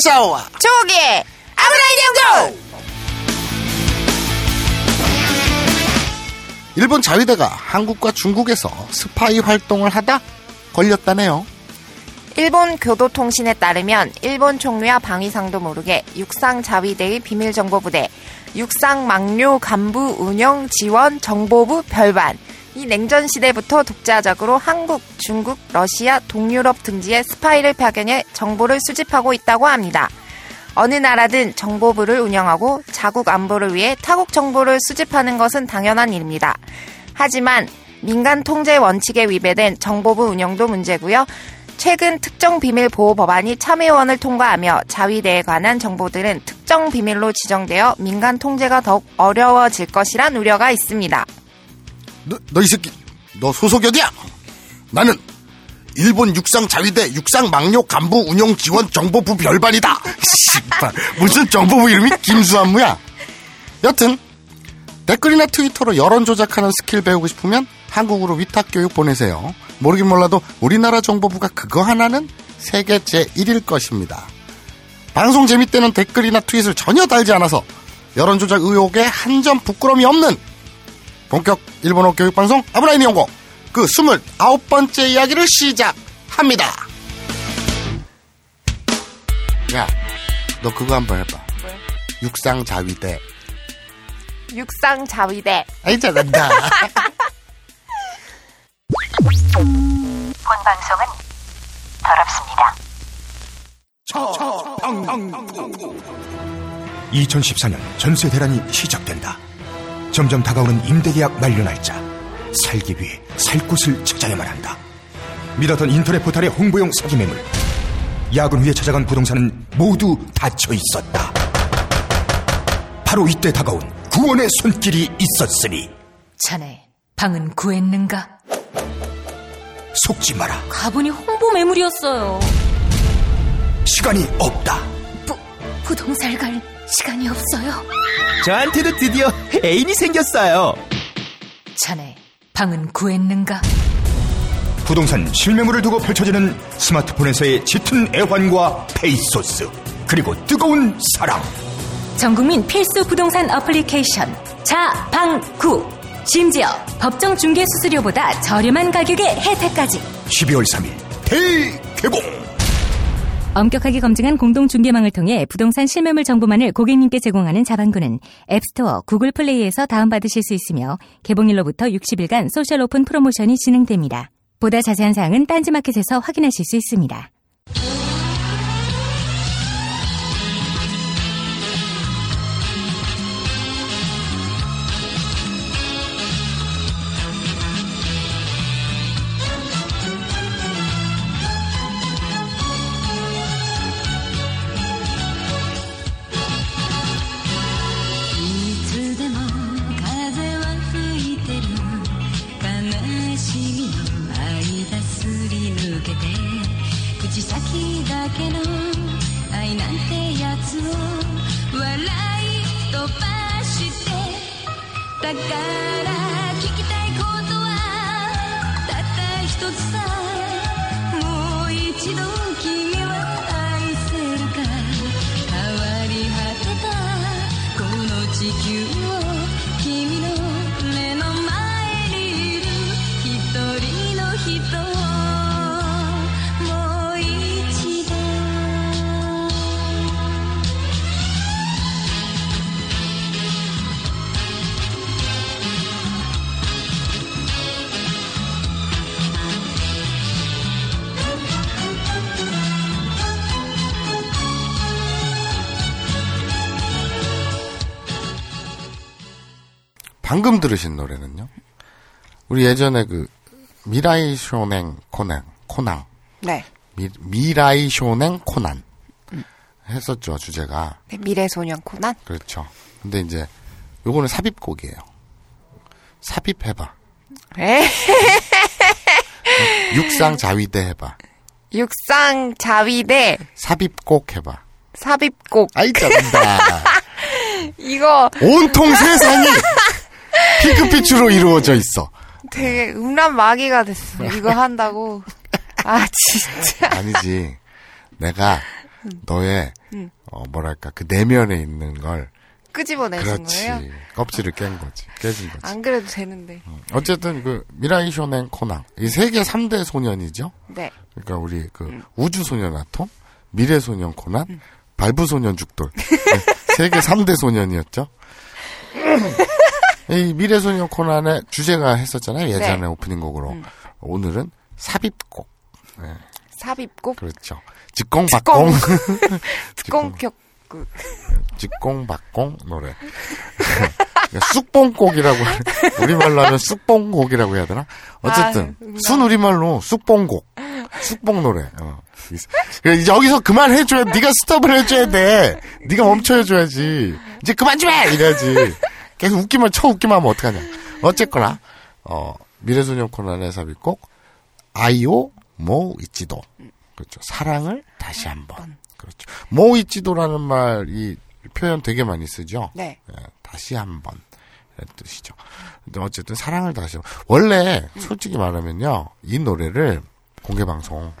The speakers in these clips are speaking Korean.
아사와 조기 아브라이 연구 일본 자위대가 한국과 중국에서 스파이 활동을 하다 걸렸다네요. 일본 교도통신에 따르면 일본 총리와 방위상도 모르게 육상 자위대의 비밀 정보부대, 육상 막료 간부 운영 지원 정보부 별반, 이 냉전 시대부터 독자적으로 한국, 중국, 러시아, 동유럽 등지에 스파이를 파견해 정보를 수집하고 있다고 합니다. 어느 나라든 정보부를 운영하고 자국 안보를 위해 타국 정보를 수집하는 것은 당연한 일입니다. 하지만 민간 통제 원칙에 위배된 정보부 운영도 문제고요. 최근 특정 비밀 보호 법안이 참의원을 통과하며 자위대에 관한 정보들은 특정 비밀로 지정되어 민간 통제가 더욱 어려워질 것이란 우려가 있습니다. 너, 너 이 새끼, 너 소속이 어디야? 나는 일본 육상 자위대 육상 막료 간부 운용 지원 정보부 별반이다. 씨발, 무슨 정보부 이름이 김수한무야? 여튼 댓글이나 트위터로 여론 조작하는 스킬 배우고 싶으면 한국으로 위탁 교육 보내세요. 모르긴 몰라도 우리나라 정보부가 그거 하나는 세계 제1일 것입니다. 방송 재미 때는 댓글이나 트윗을 전혀 달지 않아서 여론 조작 의혹에 한 점 부끄럼이 없는 본격 일본어 교육 방송 아브라인 연구 그 29번째 이야기를 시작합니다. 야, 너 그거 한번 해봐. 육상 자위대. 육상 자위대. 아이, 잘한다. 본 방송은 더럽습니다. 2014년 전세 대란이 시작된다. 점점 다가오는 임대계약 만료 날짜. 살기 위해 살 곳을 찾아야만 한다. 믿었던 인터넷 포털의 홍보용 사기 매물. 야근 후에 찾아간 부동산은 모두 닫혀 있었다. 바로 이때 다가온 구원의 손길이 있었으니 자네, 방은 구했는가? 속지 마라. 가보니 홍보 매물이었어요. 시간이 없다. 부, 부동산 갈 시간이 없어요. 저한테도 드디어 애인이 생겼어요. 자네, 방은 구했는가? 부동산 실매물을 두고 펼쳐지는 스마트폰에서의 짙은 애환과 페이소스 그리고 뜨거운 사랑 전국민 필수 부동산 어플리케이션 자방구 심지어 법정 중개 수수료보다 저렴한 가격의 혜택까지 12월 3일 대개봉 엄격하게 검증한 공동 중개망을 통해 부동산 실매물 정보만을 고객님께 제공하는 자방구는 앱스토어, 구글 플레이에서 다운받으실 수 있으며 개봉일로부터 60일간 social 오픈 프로모션이 진행됩니다. 보다 자세한 사항은 딴지마켓에서 확인하실 수 있습니다. 들으신 노래는요. 우리 예전에 그 미라이 쇼냉 코난 코낭 네. 미, 미라이 쇼냉 코난 했었죠 주제가 네, 미래 소년 코난? 그렇죠. 근데 이제 요거는 삽입곡이에요. 삽입해봐. 에? 육상 자위대 해봐. 육상 자위대 삽입곡 해봐. 삽입곡. 아이 잘한다. 이거 온통 세상이 핑크빛으로 이루어져 있어. 되게 음란 마귀가 됐어. 이거 한다고. 아 진짜. 아니지. 내가 너의 음. 어, 뭐랄까 그 내면에 있는 걸 끄집어내신 그렇지 거예요? 껍질을 깬 거지 깨진 거지. 안 그래도 되는데. 어쨌든 그 미라이 쇼넨 코난 이 세계 3대 소년이죠. 네. 그러니까 우리 그 음. 우주 소년 아톰, 미래 소년 코난, 발부 소년 죽돌 네, 세계 3대 소년이었죠. 이 미래 소년 코난의 주제가 했었잖아요. 예전에 네. 오프닝 곡으로. 음. 오늘은 삽입곡. 삽입곡, 그렇죠. 직공박공. 특공격, 그, 직공박공 노래. 그러니까 쑥봉곡이라고 우리말로 하면 쑥봉곡이라고 해야 되나? 어쨌든 아유, 순 우리말로 쑥봉곡. 쑥봉 노래. 어. 그래, 여기서 그만 해줘야 네가 스톱을 해줘야 돼. 네가 멈춰 줘야지. 이제 그만 좀 해! 이래야지 계속 웃기만 쳐 웃기만 하면 어떡하냐. 어쨌거나 어 미래소년 코난의 삽입곡 아이오 모 이치도. 그렇죠. 사랑을 다시 한번. 그렇죠. 모 이치도라는 말 이 표현 되게 많이 쓰죠? 네. 예, 다시 한번. 뜻이죠. 근데 어쨌든 사랑을 다시 한번. 원래 솔직히 말하면요 이 노래를 공개 방송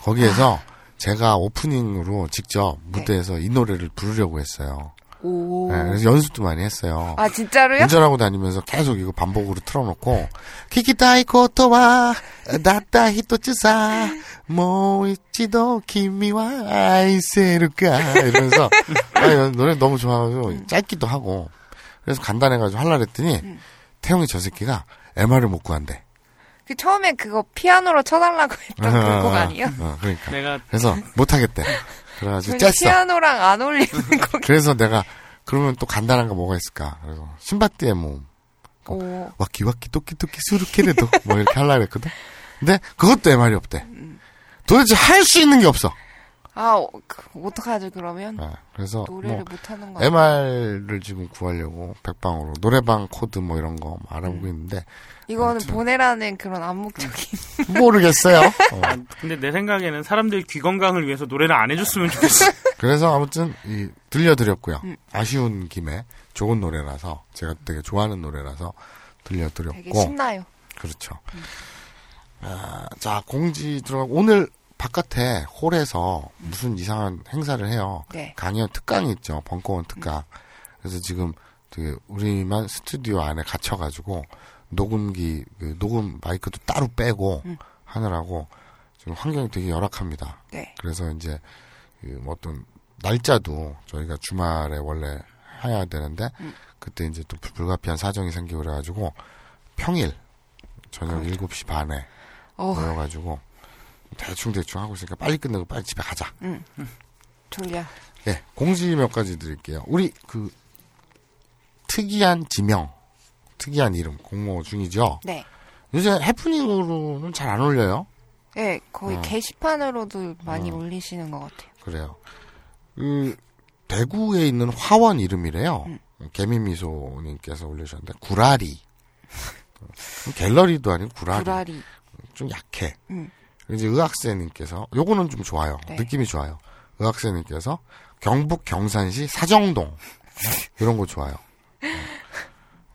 거기에서 제가 오프닝으로 직접 무대에서 이 노래를 부르려고 했어요. 오. 예, 그래서 연습도 많이 했어요. 아, 진짜로요? 운전하고 다니면서 계속 이거 반복으로 틀어놓고 키키타이 코토와 다타 히토츠사 모이치도 키미와 아이세루까 이러면서 아, 이 노래 너무 좋아가지고 짧기도 하고 그래서 간단해가지고 할라 그랬더니 태용이 저 새끼가 MR을 못 구한대. 그 처음에 그거 피아노로 쳐달라고 했던 그곡 아니에요? 어, 그러니까. 내가 그래서 못하겠대. 그래가지고 쬐어. 피아노랑 안 어울리는 곡. 그래서 내가 그러면 또 간단한 거 뭐가 있을까? 그래서 신바띠의 몸. 오. わくわくドキドキするけれど 뭐 이렇게 하려고 했거든. 근데 그것도 MR이 없대. 도대체 할 수 있는 게 없어. 아, 어, 그, 어떡하지, 그러면? 아, 그래서 노래를 뭐 못하는 거? MR을 지금 구하려고 백방으로 노래방 코드 뭐 이런 거 알아보고 있는데 이거는 아무튼. 보내라는 그런 암묵적인. 모르겠어요. 어. 아, 근데 내 생각에는 사람들 귀 건강을 위해서 노래를 안 해줬으면 좋겠어. 그래서 아무튼 이 들려드렸고요. 음. 아쉬운 김에 좋은 노래라서 제가 되게 좋아하는 노래라서 되게 들려드렸고 신나요. 그렇죠. 아, 자 공지 들어가 오늘 바깥에 홀에서 무슨 이상한 행사를 해요. 네. 강연 특강이 있죠. 벙커원 특강. 그래서 지금 그 우리만 스튜디오 안에 갇혀가지고 녹음기 그 녹음 마이크도 따로 빼고 음. 하느라고 지금 환경이 되게 열악합니다. 네. 그래서 이제 그뭐 어떤 날짜도 저희가 주말에 원래 해야 되는데 음. 그때 이제 또 불- 불가피한 사정이 생기고 그래가지고 평일 저녁 7시 반에 어, 모여가지고 대충 대충 하고 있으니까 빨리 끝내고 빨리 집에 가자. 졸려. 예, 공지 몇 가지 드릴게요. 우리 그 특이한 지명, 특이한 이름 공모 중이죠. 네. 요새 해프닝으로는 잘 안 올려요. 네, 거의 어. 게시판으로도 많이 올리시는 것 같아요. 그래요. 그 대구에 있는 화원 이름이래요. 음. 개미미소님께서 올리셨는데 구라리. 갤러리도 아니고 구라리. 구라리. 좀 약해. 음. 이제 의학생님께서 요거는 좀 좋아요. 네. 느낌이 좋아요. 의학생님께서 경북 경산시 사정동 이런 거 좋아요.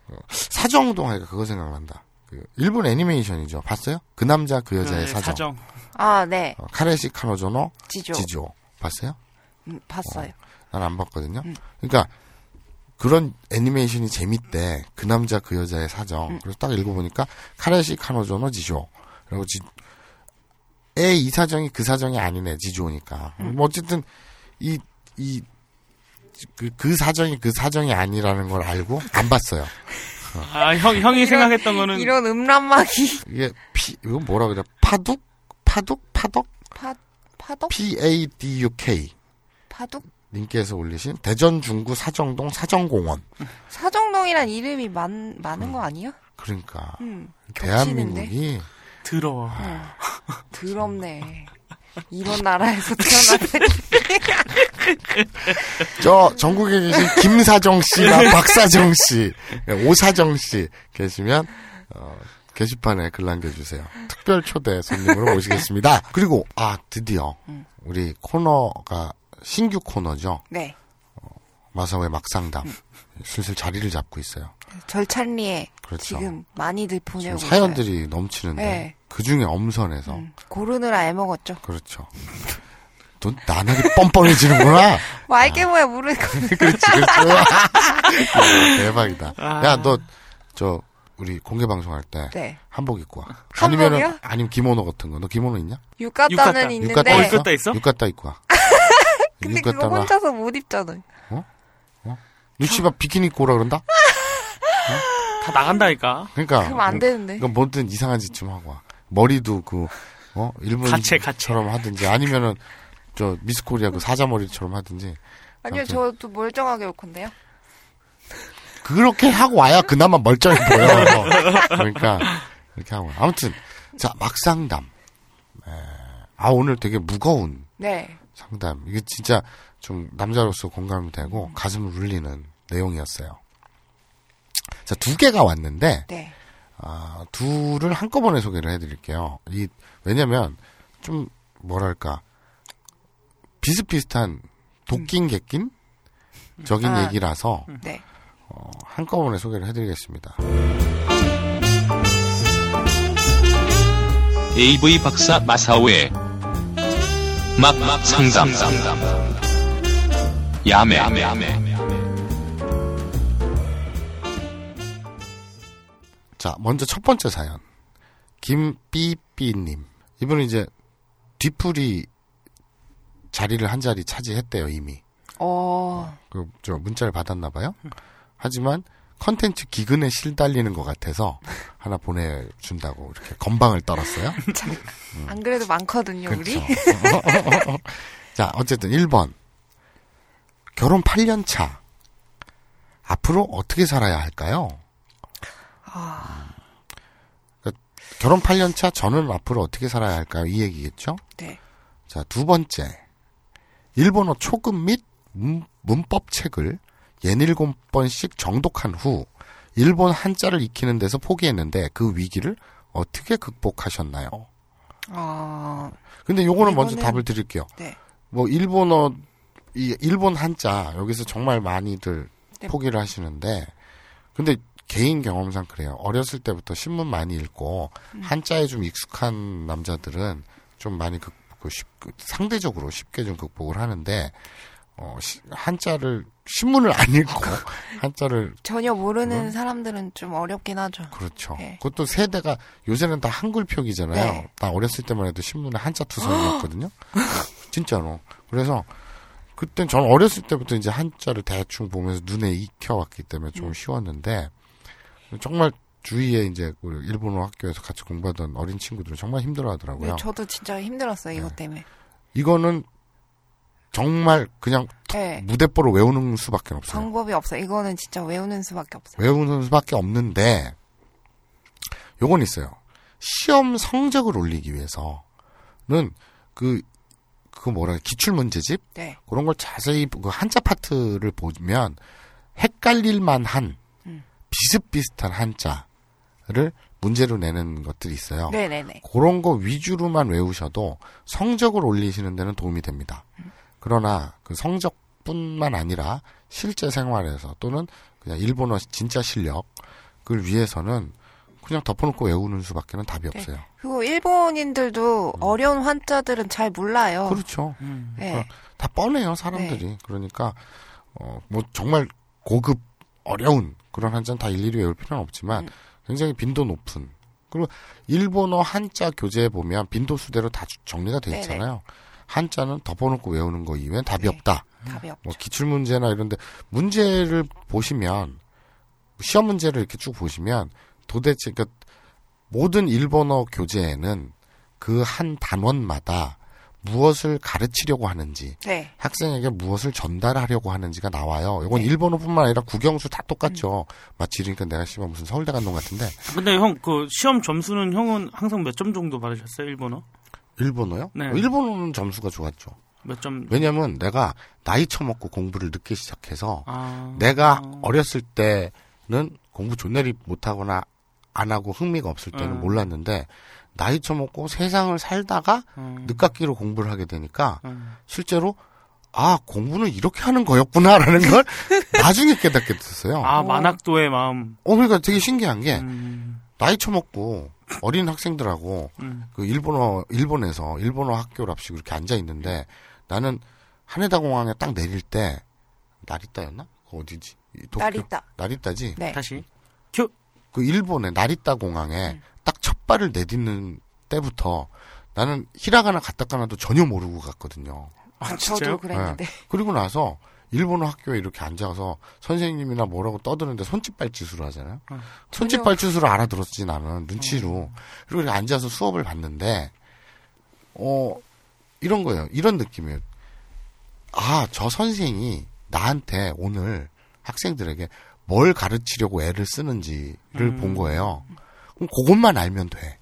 어, 사정동 하니까 그거 생각난다. 그 일본 애니메이션이죠. 봤어요? 그 남자 그 여자의 그 사정. 사정. 아, 네. 어, 카레시 카노조노 지조. 지조 봤어요? 음, 봤어요. 난안 봤거든요. 음. 그러니까 그런 애니메이션이 재밌대. 그 남자 그 여자의 사정. 음. 그래서 딱 읽어보니까 카레시 카노조노 지조. 그리고 지, 애이 사정이 그 사정이 아니네 지조니까. 음. 뭐 어쨌든 이 이 그, 그 사정이 그 사정이 아니라는 걸 알고 안 봤어요. 아, 형, 형이 이런- 생각했던 거는 이런 음란막이. 이게 피 이거 뭐라 그래? 파둑 파둑 파덕 파, 파독? P A D U K 파독? 님께서 올리신 대전 중구 사정동 사정공원. 사정동이란 이름이 많, 많은 거 아니야? 그러니까 음? 대한민국이 더러워. 더럽네. 이런 나라에서 태어났네. 저 전국에 계신 김사정 씨나 박사정 씨, 오사정 씨 계시면 어, 게시판에 글 남겨주세요. 특별 초대 손님으로 모시겠습니다. 그리고 아 드디어 우리 코너가 신규 코너죠. 네. 마사오의 막상담 슬슬 자리를 잡고 있어요. 절찬리에 그렇죠. 지금 많이들 지금 보내고 사연들이 넘치는데 네. 그 중에 엄선해서. 음, 고르느라 애먹었죠. 그렇죠. 넌 나날이 뻔뻔해지는구나. 말게 뭐야 모르는 거. 그렇지, 그렇지. 야, 대박이다. 아. 야, 너, 저, 우리 공개 방송할 때 네. 한복 입고 와. 한복이요? 아니면은, 아니면 기모노 같은 거. 너 기모노 있냐? 육가따. 육가따는 있는데. 육가따 어, 있어? 육가따 있어? 육가따 입고 와. 근데 그거 육가따나. 혼자서 못 입잖아요. 누치바 비키니 입고 오라 그런다? 다 나간다니까. 그러니까. 그럼 안 되는데. 그럼 뭐든 이상한 짓 좀 하고 와. 머리도 그, 어. 일본처럼 하든지 아니면은, 저, 미스 코리아 그 사자머리처럼 하든지. 아니요. 저도 멀쩡하게 올 건데요. 그렇게 하고 와야 그나마 멀쩡해 보여. 그러니까, 그렇게 하고. 와. 아무튼, 자, 막상담. 에, 아, 오늘 되게 무거운 네. 상담. 이게 진짜 좀 남자로서 공감이 되고 가슴을 울리는 내용이었어요. 자, 두 개가 왔는데, 네. 아, 둘을 한꺼번에 소개를 해드릴게요. 이, 왜냐면, 좀, 뭐랄까, 비슷비슷한 도낀 객낀? 적인 아. 얘기라서, 네. 어, 한꺼번에 소개를 해드리겠습니다. AV 박사 마사오의 막막 상담 야매 자, 먼저 첫 번째 사연. 김삐삐님. 이분은 이제 뒤풀이 자리를 한 자리 차지했대요, 이미. 어, 그, 저, 문자를 받았나봐요. 하지만 컨텐츠 기근에 실달리는 것 같아서 하나 보내준다고 이렇게 건방을 떨었어요. 안 그래도 많거든요, 우리. 그렇죠. 자, 어쨌든 1번. 결혼 8년 차. 앞으로 어떻게 살아야 할까요? 그러니까 결혼 8년 차 저는 앞으로 어떻게 살아야 할까요? 이 얘기겠죠? 네. 자, 두 번째. 일본어 초급 및 문, 문법 책을 67번씩 정독한 후 일본 한자를 익히는 데서 포기했는데 그 위기를 어떻게 극복하셨나요? 어, 근데 요거는 먼저 답을 드릴게요. 네. 뭐 일본어 이 일본 한자 여기서 정말 많이들 네. 포기를 하시는데 근데 개인 경험상 그래요. 어렸을 때부터 신문 많이 읽고 음. 한자에 좀 익숙한 남자들은 좀 많이 극, 그 쉽, 그 상대적으로 쉽게 좀 극복을 하는데 어, 시- 한자를 신문을 안 읽고 한자를 전혀 모르는 음. 사람들은 좀 어렵긴 하죠. 그렇죠. 네. 그것도 세대가 요새는 다 한글 표기잖아요. 네. 나 어렸을 때만 해도 신문에 한자 투성이었거든요. 진짜로. 그래서 그땐 전 어렸을 때부터 이제 한자를 대충 보면서 눈에 익혀왔기 때문에 음. 좀 쉬웠는데 정말 주위에 이제 그 일본어 학교에서 같이 공부하던 어린 친구들은 정말 힘들어하더라고요. 네, 저도 진짜 힘들었어요, 이것 네. 때문에. 이거는 정말 그냥 네. 무대뽀로 외우는 수밖에 없어요. 방법이 없어요. 이거는 진짜 외우는 수밖에 없어요. 외우는 수밖에 없는데 요건 있어요. 시험 성적을 올리기 위해서는 그, 그 뭐라, 기출 문제집? 네. 그런 걸 자세히 그 한자 파트를 보면 헷갈릴 만한 음. 비슷비슷한 한자를 문제로 내는 것들이 있어요. 네네네. 그런 거 위주로만 외우셔도 성적을 올리시는 데는 도움이 됩니다. 그러나 그 성적뿐만 아니라 실제 생활에서 또는 그냥 일본어 진짜 실력을 위해서는 그냥 덮어놓고 외우는 수밖에는 답이 네. 없어요. 그리고 일본인들도 어려운 환자들은 잘 몰라요. 그렇죠. 음. 네. 다 뻔해요 사람들이. 그러니까 어 뭐 정말 고급 어려운 그런 한자는 다 일일이 외울 필요는 없지만 음. 굉장히 빈도 높은 그리고 일본어 한자 교재에 보면 빈도 수대로 다 주- 정리가 돼 네네. 있잖아요. 한자는 덮어놓고 외우는 거 이외엔 답이 네. 없다. 답이 없죠. 뭐 기출 문제나 이런데 문제를 보시면 시험 문제를 이렇게 쭉 보시면 도대체 그 모든 일본어 교재에는 그 한 단원마다 무엇을 가르치려고 하는지 네. 학생에게 무엇을 전달하려고 하는지가 나와요. 이건 네. 일본어뿐만 아니라 국영수 다 똑같죠. 마치 이러니까 내가 씨발 무슨 서울대 간 놈 같은데 근데 형 그 시험 점수는 형은 항상 몇 점 정도 받으셨어요 일본어? 일본어요? 네. 어, 일본어는 점수가 좋았죠. 몇 점? 왜냐면 내가 나이 처먹고 공부를 늦게 시작해서 아, 내가 어렸을 때는 공부 존내리 못하거나 안 하고 흥미가 없을 때는 음. 몰랐는데 나이 처먹고 세상을 살다가 음, 늦깎이로 공부를 하게 되니까 음. 실제로 아 공부는 이렇게 하는 거였구나라는 걸 나중에 깨닫게 됐어요. 아 만학도의 마음. 어 그러니까 되게 신기한 게 음, 나이 처먹고 어린 학생들하고 음. 그 일본어 일본에서 일본어 학교랍시고 이렇게 앉아 있는데 나는 하네다 공항에 딱 내릴 때 나리따였나? 그 어디지? 이 도쿄. 나리따. 나리따지. 네. 다시. 큐. 그 일본의 나리따 공항에 음. 딱 첫 발을 내딛는 때부터 나는 히라가나 가타카나도 전혀 모르고 갔거든요. 아, 저도 진짜요? 그랬는데. 네. 그리고 나서 일본어 학교에 이렇게 앉아서 선생님이나 뭐라고 떠드는데 손짓발짓으로 하잖아요. 어. 손짓발짓으로 알아들었지 나는 눈치로. 그리고 이렇게 앉아서 수업을 받는데 어 이런 거예요. 이런 느낌이에요. 아, 저 선생이 나한테 오늘 학생들에게 뭘 가르치려고 애를 쓰는지를 음. 본 거예요. 그럼 그것만 알면 돼.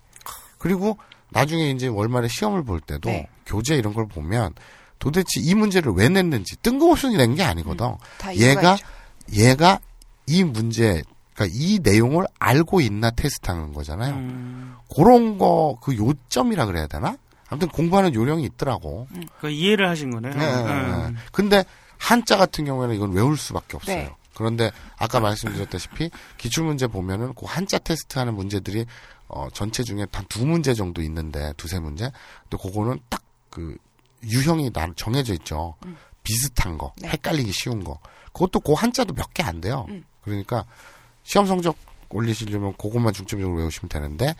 그리고 나중에 이제 월말에 시험을 볼 때도 네. 교재 이런 걸 보면 도대체 이 문제를 왜 냈는지 뜬금없이 낸 게 아니거든. 다 이유가 얘가 있죠. 얘가 이 문제 그러니까 이 내용을 알고 있나 테스트하는 거잖아요. 음, 그런 거 그 요점이라 그래야 되나? 아무튼 공부하는 요령이 있더라고. 그 이해를 하신 거네요. 네, 네, 음. 네. 근데 한자 같은 경우에는 이건 외울 수밖에 없어요. 네. 그런데 아까 말씀드렸다시피 기출 문제 보면은 그 한자 테스트 하는 문제들이 어 전체 중에 한두 문제 정도 있는데 두세 문제. 근데 그거는 딱 그 유형이 나 정해져 있죠. 비슷한 거, 네. 헷갈리기 쉬운 거. 그것도 그 한자도 몇 개 안 돼요. 음. 그러니까 시험 성적 올리시려면 그것만 중점적으로 외우시면 되는데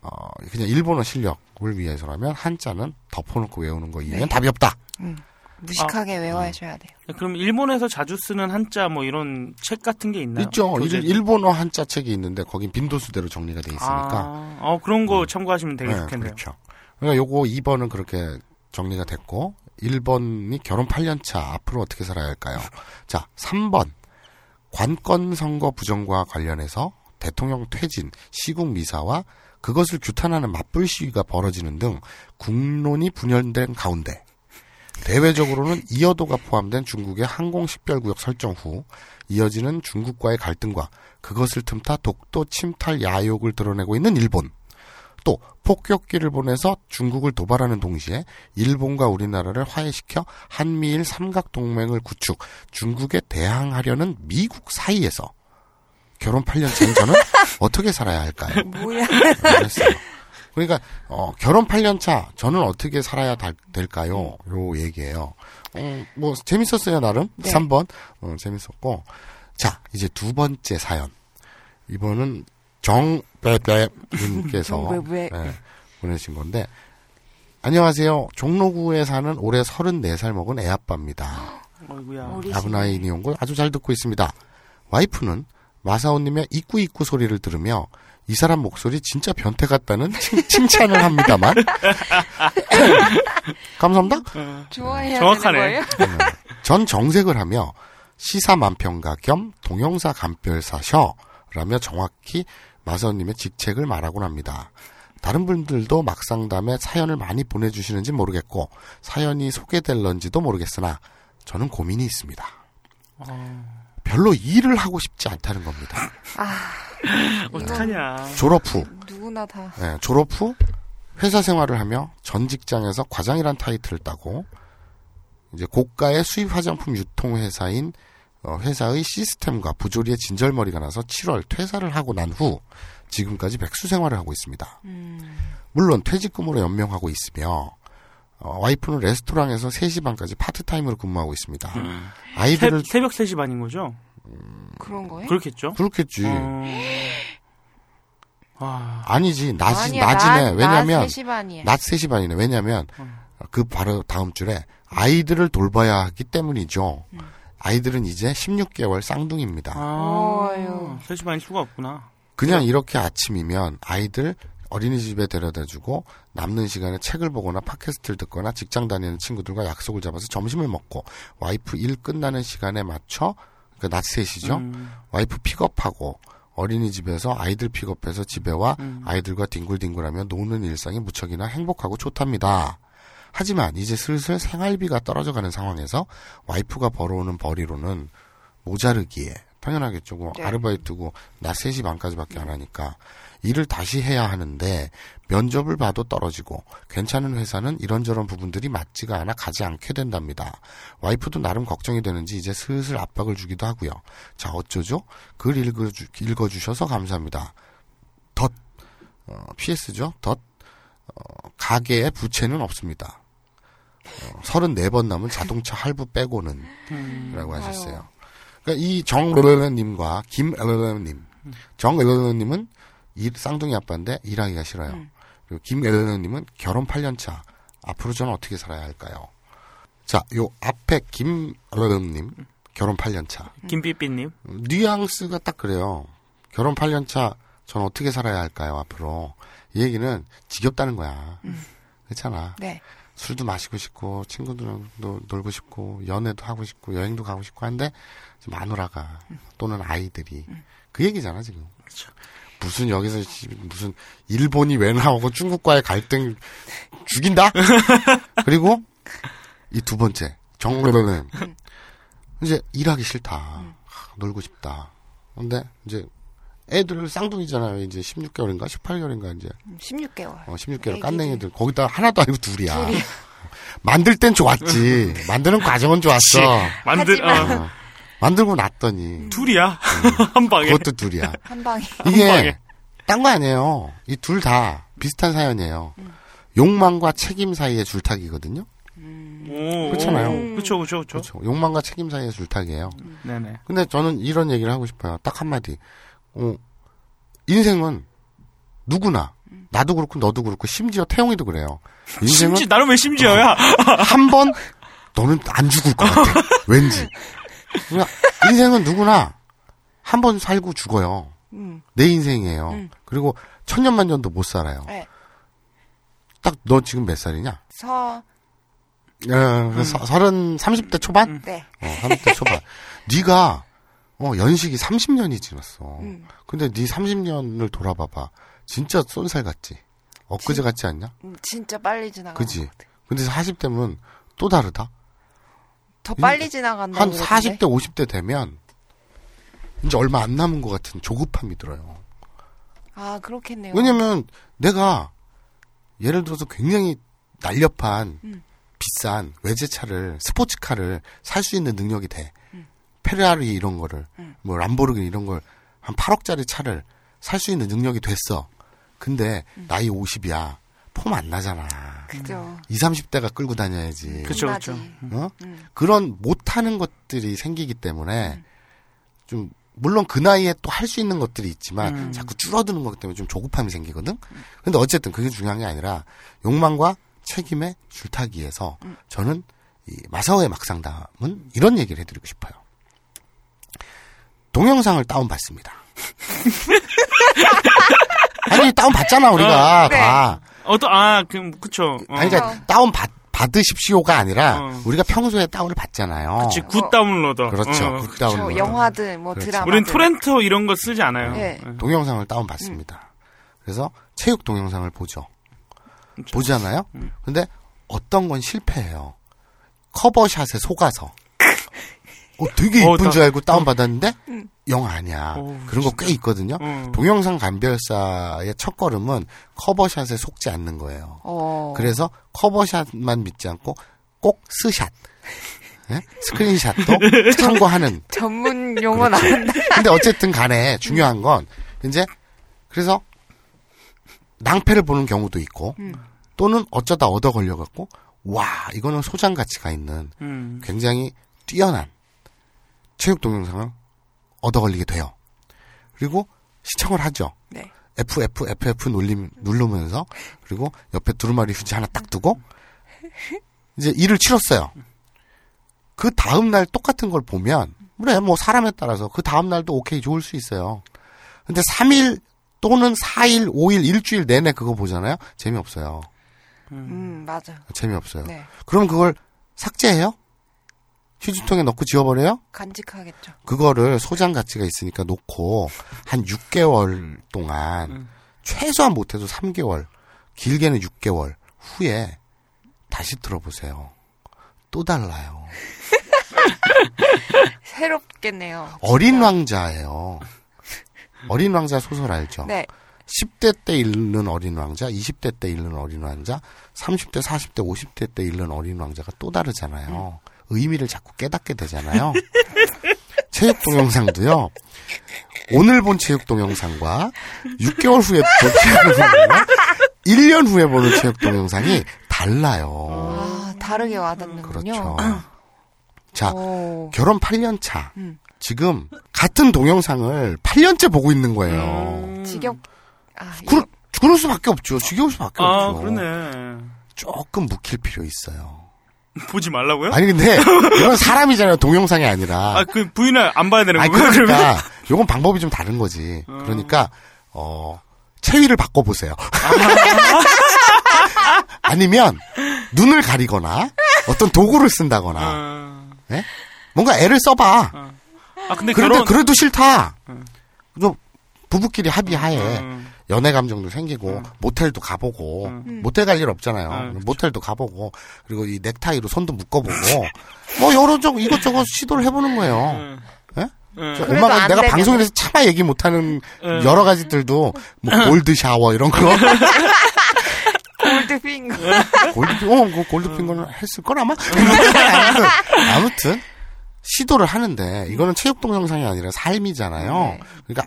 어 그냥 일본어 실력을 위해서라면 한자는 덮어놓고 외우는 거 이면 네. 답이 없다. 무식하게 외워야셔야 돼요. 그럼 일본에서 자주 쓰는 한자 뭐 이런 책 같은 게 있나요? 있죠. 교재? 일, 일본어 한자 책이 있는데 거긴 빈도수대로 정리가 돼 있으니까. 아, 어, 그런 거 참고하시면 되게 네, 좋겠네요. 그렇죠. 그러니까 요거 2번은 그렇게 정리가 됐고 1번이 결혼 8년 차 앞으로 어떻게 살아야 할까요? 자, 3번. 관건 선거 부정과 관련해서 대통령 퇴진, 시국 미사와 그것을 규탄하는 맞불 시위가 벌어지는 등 국론이 분열된 가운데 대외적으로는 이어도가 포함된 중국의 항공 식별구역 설정 후 이어지는 중국과의 갈등과 그것을 틈타 독도 침탈 야욕을 드러내고 있는 일본. 또 폭격기를 보내서 중국을 도발하는 동시에 일본과 우리나라를 화해시켜 한미일 삼각 동맹을 구축, 중국에 대항하려는 미국 사이에서 결혼 8년 차인 저는 어떻게 살아야 할까요? 뭐야? 그러니까 어, 결혼 8년 차 저는 어떻게 살아야 다- 될까요? 요 얘기예요. 어, 뭐 재밌었어요 나름. 네. 3번 어, 재밌었고 자 이제 두 번째 사연 이번은 정배배님께서 정배배. 예, 보내신 건데 안녕하세요. 종로구에 사는 올해 34살 먹은 애아빠입니다. 어이구야. 아브나이 니온고 아주 잘 듣고 있습니다. 와이프는 마사오님의 이꾸 이꾸 소리를 들으며 이 사람 목소리 진짜 변태 같다는 칭, 칭찬을 합니다만 감사합니다. 좋아해야 정확하네. 되는 거예요? 전 정색을 하며 시사 만평가 겸 동영사 감별사셔 라며 정확히 마사오님의 직책을 말하곤 합니다. 다른 분들도 막상담에 사연을 많이 보내주시는지 모르겠고 사연이 소개될런지도 모르겠으나 저는 고민이 있습니다. 별로 일을 하고 싶지 않다는 겁니다. 어떡하냐. 졸업 후, 누구나 다. 예, 졸업 후 회사 생활을 하며 전 직장에서 과장이란 타이틀을 따고 이제 고가의 수입 화장품 유통 회사인 어, 회사의 시스템과 부조리에 진절머리가 나서 7월 퇴사를 하고 난 후 지금까지 백수 생활을 하고 있습니다. 물론 퇴직금으로 연명하고 있으며 어, 와이프는 레스토랑에서 3시 반까지 파트타임으로 근무하고 있습니다. 새, 아이들을 새 벽 3시 반인 거죠? 그런 거예요? 그렇겠죠? 그렇겠지. 어... 와, 아니지 낮이 아니야, 낮이네. 낮- 왜냐면 낮 3시 반이야. 낮 3시 반이네. 왜냐면 그 바로 다음 줄에 아이들을 돌봐야 하기 때문이죠. 아이들은 이제 16개월 쌍둥이입니다. 아, 어휴. 3시 반일 수가 없구나. 그냥 이렇게 아침이면 아이들 어린이집에 데려다 주고 남는 시간에 책을 보거나 팟캐스트를 듣거나 직장 다니는 친구들과 약속을 잡아서 점심을 먹고 와이프 일 끝나는 시간에 맞춰 그러니까 낮 3시죠. 음, 와이프 픽업하고 어린이집에서 아이들 픽업해서 집에 와 음. 아이들과 뒹굴뒹굴하며 노는 일상이 무척이나 행복하고 좋답니다. 하지만 이제 슬슬 생활비가 떨어져가는 상황에서 와이프가 벌어오는 벌이로는 모자르기에 당연하겠죠. 뭐 네. 아르바이트고 낮 3시 반까지밖에 안 하니까 일을 다시 해야 하는데 면접을 봐도 떨어지고 괜찮은 회사는 이런저런 부분들이 맞지가 않아 가지 않게 된답니다. 와이프도 나름 걱정이 되는지 이제 슬슬 압박을 주기도 하고요. 자 어쩌죠? 글 읽어주, 읽어주셔서 감사합니다. 덧 어, PS죠. 덧 어, 가게에 부채는 없습니다. 어, 34번 남은 자동차 할부 빼고는 음. 라고 하셨어요. 그러니까 이 정르르님과 김르르님, 정르르님은 쌍둥이 아빠인데 일하기가 싫어요. 그리고 김르르님은 결혼 8년 차. 앞으로 저는 어떻게 살아야 할까요? 자, 요 앞에 김르르님 결혼 8년 차. 김삐삐님. 뉘앙스가 딱 그래요. 결혼 8년 차, 전 어떻게 살아야 할까요, 앞으로? 이 얘기는 지겹다는 거야. 그렇잖아. 네. 술도 마시고 싶고, 친구들도 놀고 싶고, 연애도 하고 싶고, 여행도 가고 싶고 한데, 마누라가, 또는 아이들이. 그 얘기잖아, 지금. 무슨 여기서 씨, 무슨 일본이 왜 나오고 중국과의 갈등 죽인다? 그리고 이 두 번째 정로는 이제 일하기 싫다. 하, 놀고 싶다. 근데 이제 애들 쌍둥이잖아요. 이제 16개월인가 18개월인가 이제 16개월. 어, 16개월 애기들. 깐냉이들 거기다 하나도 아니고 둘이야. 만들 땐 좋았지. 만드는 과정은 좋았어. 만들 하지만- 어, 어. 만들고 났더니 둘이야 한 방에. 그것도 둘이야. 한 방에. 이게. 딴 거 아니에요. 이 둘 다 비슷한 사연이에요. 욕망과 책임 사이의 줄타기거든요. 오, 그렇잖아요. 그렇죠, 그렇죠, 그렇죠. 욕망과 책임 사이의 줄타기예요. 네네. 근데 저는 이런 얘기를 하고 싶어요. 딱 한마디. 어, 인생은 누구나 나도 그렇고 너도 그렇고 심지어 태용이도 그래요. 인생은 심지 나름 왜 심지어야? 한번 너는 안 죽을 것 같아. 왠지. 인생은 누구나 한 번 살고 죽어요. 음. 내 인생이에요. 음. 그리고 천년만 년도 못 살아요. 네. 딱너 지금 몇 살이냐? 서, 어, 서, 서른 30대 초반? 네. 어, 30대 초반. 네가 어, 연식이 30년이 지났어. 음. 근데 네 30년을 돌아봐봐. 진짜 쏜살 같지? 엊그제 같지 않냐? 음, 진짜 빨리 지나가. 그지? 근데 40대면 또 다르다? 더 빨리 지나간다. 한 40대, 50대 되면 이제 얼마 안 남은 것 같은 조급함이 들어요. 아, 그렇겠네요. 왜냐면 내가 예를 들어서 굉장히 날렵한 음. 비싼 외제차를 스포츠카를 살 수 있는 능력이 돼. 페라리 이런 거를 음. 뭐 람보르기니 이런 걸 한 8억짜리 차를 살 수 있는 능력이 됐어. 근데 음. 나이 50이야. 폼 안 나잖아. 그죠. 20, 30대가 끌고 다녀야지. 그쵸, 끝나지. 그쵸. 어? 음. 그런 못하는 것들이 생기기 때문에 좀 물론 그 나이에 또 할 수 있는 것들이 있지만 음. 자꾸 줄어드는 것 때문에 좀 조급함이 생기거든. 근데 어쨌든 그게 중요한 게 아니라 욕망과 책임의 줄타기에서 저는 이 마사오의 막상담은 이런 얘기를 해드리고 싶어요. 동영상을 다운 받습니다. 아니 다운 받잖아 우리가 어, 네. 다. 어떤 아, 그 그쵸. 어. 아니 그러니까 다운 받 받으십시오가 아니라 어. 우리가 평소에 다운을 받잖아요. 그치, good downloader. 그렇죠. 어. good download. 저 영화들, 뭐 그렇죠. 드라마. 우린 토렌토 이런 거 쓰지 않아요. 네. 예. 동영상을 다운 받습니다. 그래서 체육 동영상을 보죠. 그렇죠. 보잖아요. 음. 근데 어떤 건 실패해요. cover shot에 속아서. 어, 되게 어, 이쁜 나- 줄 알고 다운 받았는데 음. 영 아니야. 어, 그런 거 꽤 있거든요. 어. 동영상 감별사의 첫 걸음은 cover shot에 속지 않는 거예요. 어. 그래서 cover shot만 믿지 않고 꼭 스샷, 예? screenshot도 참고하는 전문 용어. 나온다. 근데 어쨌든 간에 중요한 건 이제 그래서 낭패를 보는 경우도 있고 음. 또는 어쩌다 얻어 걸려 갖고 와 이거는 소장 가치가 있는 음. 굉장히 뛰어난 체육 동영상을 얻어 걸리게 돼요. 그리고 시청을 하죠. 네. FF FF 눌림 누르면서 그리고 옆에 두루마리 휴지 하나 딱 두고 이제 일을 치렀어요. 그 다음 날 똑같은 걸 보면 그래 뭐 사람에 따라서 그 다음 날도 오케이 좋을 수 있어요. 근데 3일 또는 4일, 5일, 일주일 내내 그거 보잖아요. 재미없어요. 음, 맞아. 재미없어요. 네. 그럼 그걸 삭제해요? 휴지통에 넣고 지워버려요? 간직하겠죠. 그거를 소장 가치가 있으니까 놓고 한 6개월 동안 음. 최소한 못해도 3개월, 길게는 6개월 후에 다시 들어보세요. 또 달라요. 새롭겠네요. 어린 왕자예요. 어린 왕자 소설 알죠? 네. 10대 때 읽는 어린 왕자, 20대 때 읽는 어린 왕자, 30대, 40대, 50대 때 읽는 어린 왕자가 또 다르잖아요. 의미를 자꾸 깨닫게 되잖아요. 체육 동영상도요. 오늘 본 체육 동영상과 6개월 후에 본 체육 동영상과 1년 후에 보는 체육 동영상이 달라요. 아, 다르게 와닿는군요. 그렇죠. 자, 오. 결혼 8년 차. 음. 지금 같은 동영상을 8년째 보고 있는 거예요. 음. 지겹. 아, 그럴, 그럴 수밖에 없죠. 지겨울 수밖에 아, 없죠. 그러네. 조금 묵힐 필요 있어요. 보지 말라고요? 아니 근데 이건 사람이잖아요. 동영상이 아니라. 아, 그 부인을 안 봐야 되는 거예요? 그러니까 요건 방법이 좀 다른 거지. 그러니까 어 체위를 바꿔 보세요. 아니면 눈을 가리거나 어떤 도구를 쓴다거나 아, 예? 뭔가 애를 써봐. 아, 근데 그런데 결혼 그래도 싫다. 좀 부부끼리 합의하에 음. 연애 감정도 생기고 모텔도 가보고 모텔 갈 일 없잖아요. 음. 모텔도 가보고 그리고 이 넥타이로 손도 묶어보고 뭐 여러 좀 이것저것 시도를 해보는 거예요. 음. 예? 음. 엄마가 안 내가 되면. 방송에서 차마 얘기 못하는 음. 여러 가지들도 뭐 gold shower 이런 거 gold fing. gold 어 그 goldfinger는 했을 걸 아마 아무튼, 아무튼 시도를 하는데 이거는 체육 동영상이 아니라 삶이잖아요. 네. 그러니까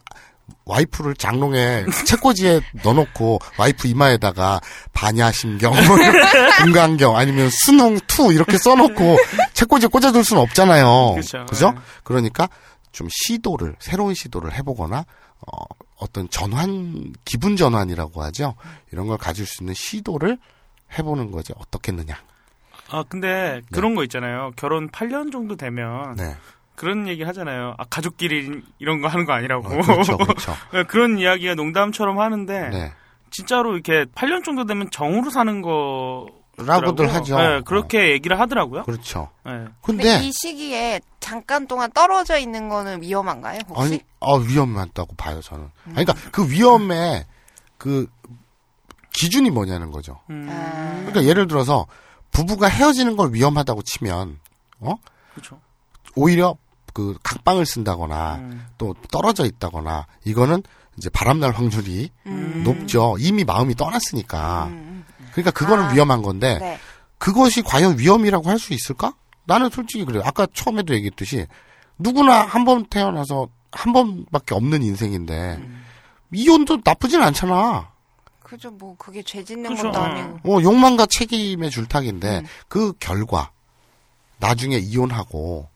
와이프를 장롱에 책꽂이에 넣어놓고 와이프 이마에다가 반야심경, 금강경 아니면 수능 투 이렇게 써놓고 책꽂이에 꽂아둘 수는 없잖아요. 그쵸. 그죠? 네. 그러니까 좀 시도를 새로운 시도를 해보거나 어, 어떤 전환 기분 전환이라고 하죠. 이런 걸 가질 수 있는 시도를 해보는 거지 어떻겠느냐. 아, 근데 그런 거 있잖아요. 결혼 8년 정도 되면 네, 그런 얘기 하잖아요. 아, 가족끼리 이런 거 하는 거 아니라고. 어, 그렇죠, 그렇죠. 그런 이야기가 농담처럼 하는데 네, 진짜로 이렇게 8년 정도 되면 정으로 사는 거 라고들 하죠. 네, 그렇게 얘기를 하더라고요. 그렇죠. 네. 근데 근데 이 시기에 잠깐 동안 떨어져 있는 거는 위험한가요? 혹시? 아니, 어, 위험하다고 봐요, 저는. 아니, 그러니까 그 위험의 그 기준이 뭐냐는 거죠. 음, 아, 그러니까 예를 들어서 부부가 헤어지는 걸 위험하다고 치면, 어? 그렇죠. 오히려 그 각방을 쓴다거나 음. 또 떨어져 있다거나 이거는 이제 바람날 확률이 음. 높죠. 이미 마음이 떠났으니까. 그러니까 그거는 아. 위험한 건데 네. 그것이 과연 위험이라고 할 수 있을까? 나는 솔직히 그래요. 아까 처음에도 얘기했듯이 누구나 한 번 태어나서 한 번밖에 없는 인생인데 이혼도 나쁘진 않잖아. 그죠, 뭐, 그게 죄 짓는 그죠. 것도 아니고. 어, 욕망과 책임의 줄타기인데 음. 그 결과 나중에 이혼하고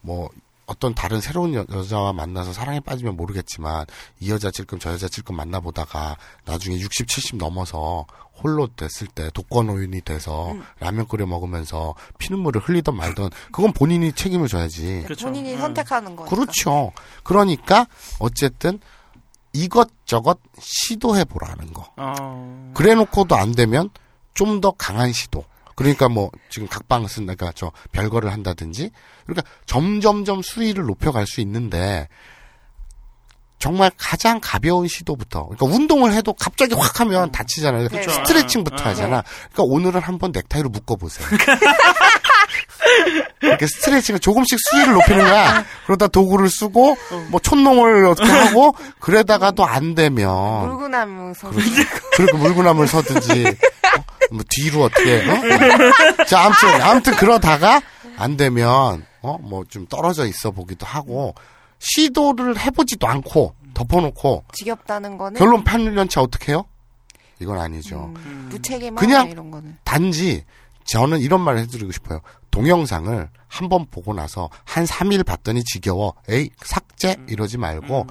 뭐 어떤 다른 새로운 여, 여자와 만나서 사랑에 빠지면 모르겠지만 이 여자 찔끔 저 여자 찔끔 만나보다가 나중에 60, 70 넘어서 홀로 됐을 때 독거 노인이 돼서 음. 라면 끓여 먹으면서 피눈물을 흘리던 말던 그건 본인이 책임을 져야지. 그렇죠. 본인이 음. 선택하는 거니까. 그렇죠. 그러니까 어쨌든 이것저것 시도해 보라는 거. 어, 그래 놓고도 안 되면 좀 더 강한 시도. 그러니까 뭐 지금 각방 쓴 그러니까 저 별거를 한다든지 그러니까 점점점 수위를 높여갈 수 있는데 정말 가장 가벼운 시도부터 그러니까 운동을 해도 갑자기 확 하면 다치잖아요. 그렇죠. 스트레칭부터 네. 하잖아. 그러니까 오늘은 한번 넥타이로 묶어 보세요. 이렇게 스트레칭을 조금씩 수위를 높이는 거야. 그러다 도구를 쓰고 뭐 촌농을 어떻게 하고 그러다가도 안 되면 물구나무 서 그리고 물구나무를 서든지 어? 뭐 뒤로 어떻게 어? 자 아무튼 아무튼 그러다가 안 되면 어 뭐 좀 떨어져 있어 보기도 하고 시도를 해보지도 않고 덮어놓고 지겹다는 거는 결론 8년 차 어떻게 해요? 이건 아니죠. 음, 무책임한 그냥- 이런 거는. 단지 저는 이런 말을 해드리고 싶어요. 동영상을 한 번 보고 나서 한 3일 봤더니 지겨워. 에이 삭제 이러지 말고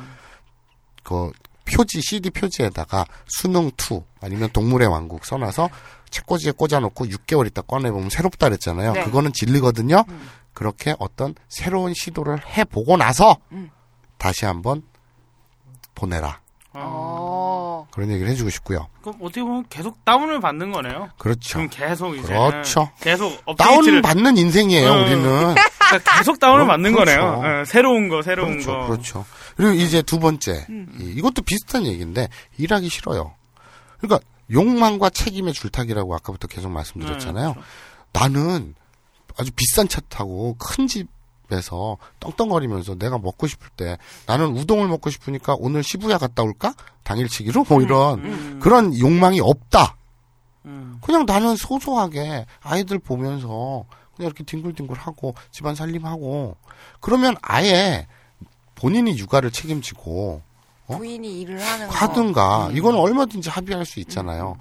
그 표지 CD 표지에다가 수능 2 아니면 동물의 왕국 써놔서 책꽂이에 꽂아놓고 6개월 있다 꺼내보면 새롭다 그랬잖아요. 네. 그거는 진리거든요. 그렇게 어떤 새로운 시도를 해보고 나서 음. 다시 한번 보내라. 어. 그런 얘기를 해주고 싶고요. 그럼 어떻게 보면 계속 다운을 받는 거네요. 그렇죠. 그럼 계속 이제 그렇죠. 계속 다운 업데이트를 받는 인생이에요, 음. 우리는. 그러니까 계속 다운을 어, 받는 그렇죠. 거네요. 예, 새로운 거, 새로운 그렇죠, 거. 그렇죠. 그리고 이제 두 번째, 음. 이- 이것도 비슷한 얘기인데 일하기 싫어요. 그러니까 욕망과 책임의 줄타기라고 아까부터 계속 말씀드렸잖아요. 네, 그렇죠. 나는 아주 비싼 차 타고 큰 집에서 떵떵거리면서 내가 먹고 싶을 때 나는 우동을 먹고 싶으니까 오늘 시부야 갔다 올까? 당일치기로 뭐 이런 그런 욕망이 없다. 음. 그냥 나는 소소하게 아이들 보면서 그냥 이렇게 뒹굴뒹굴하고 집안 살림하고 그러면 아예 본인이 육아를 책임지고 어? 부인이 일을 하는 거. 하든가 이거는 얼마든지 합의할 수 있잖아요.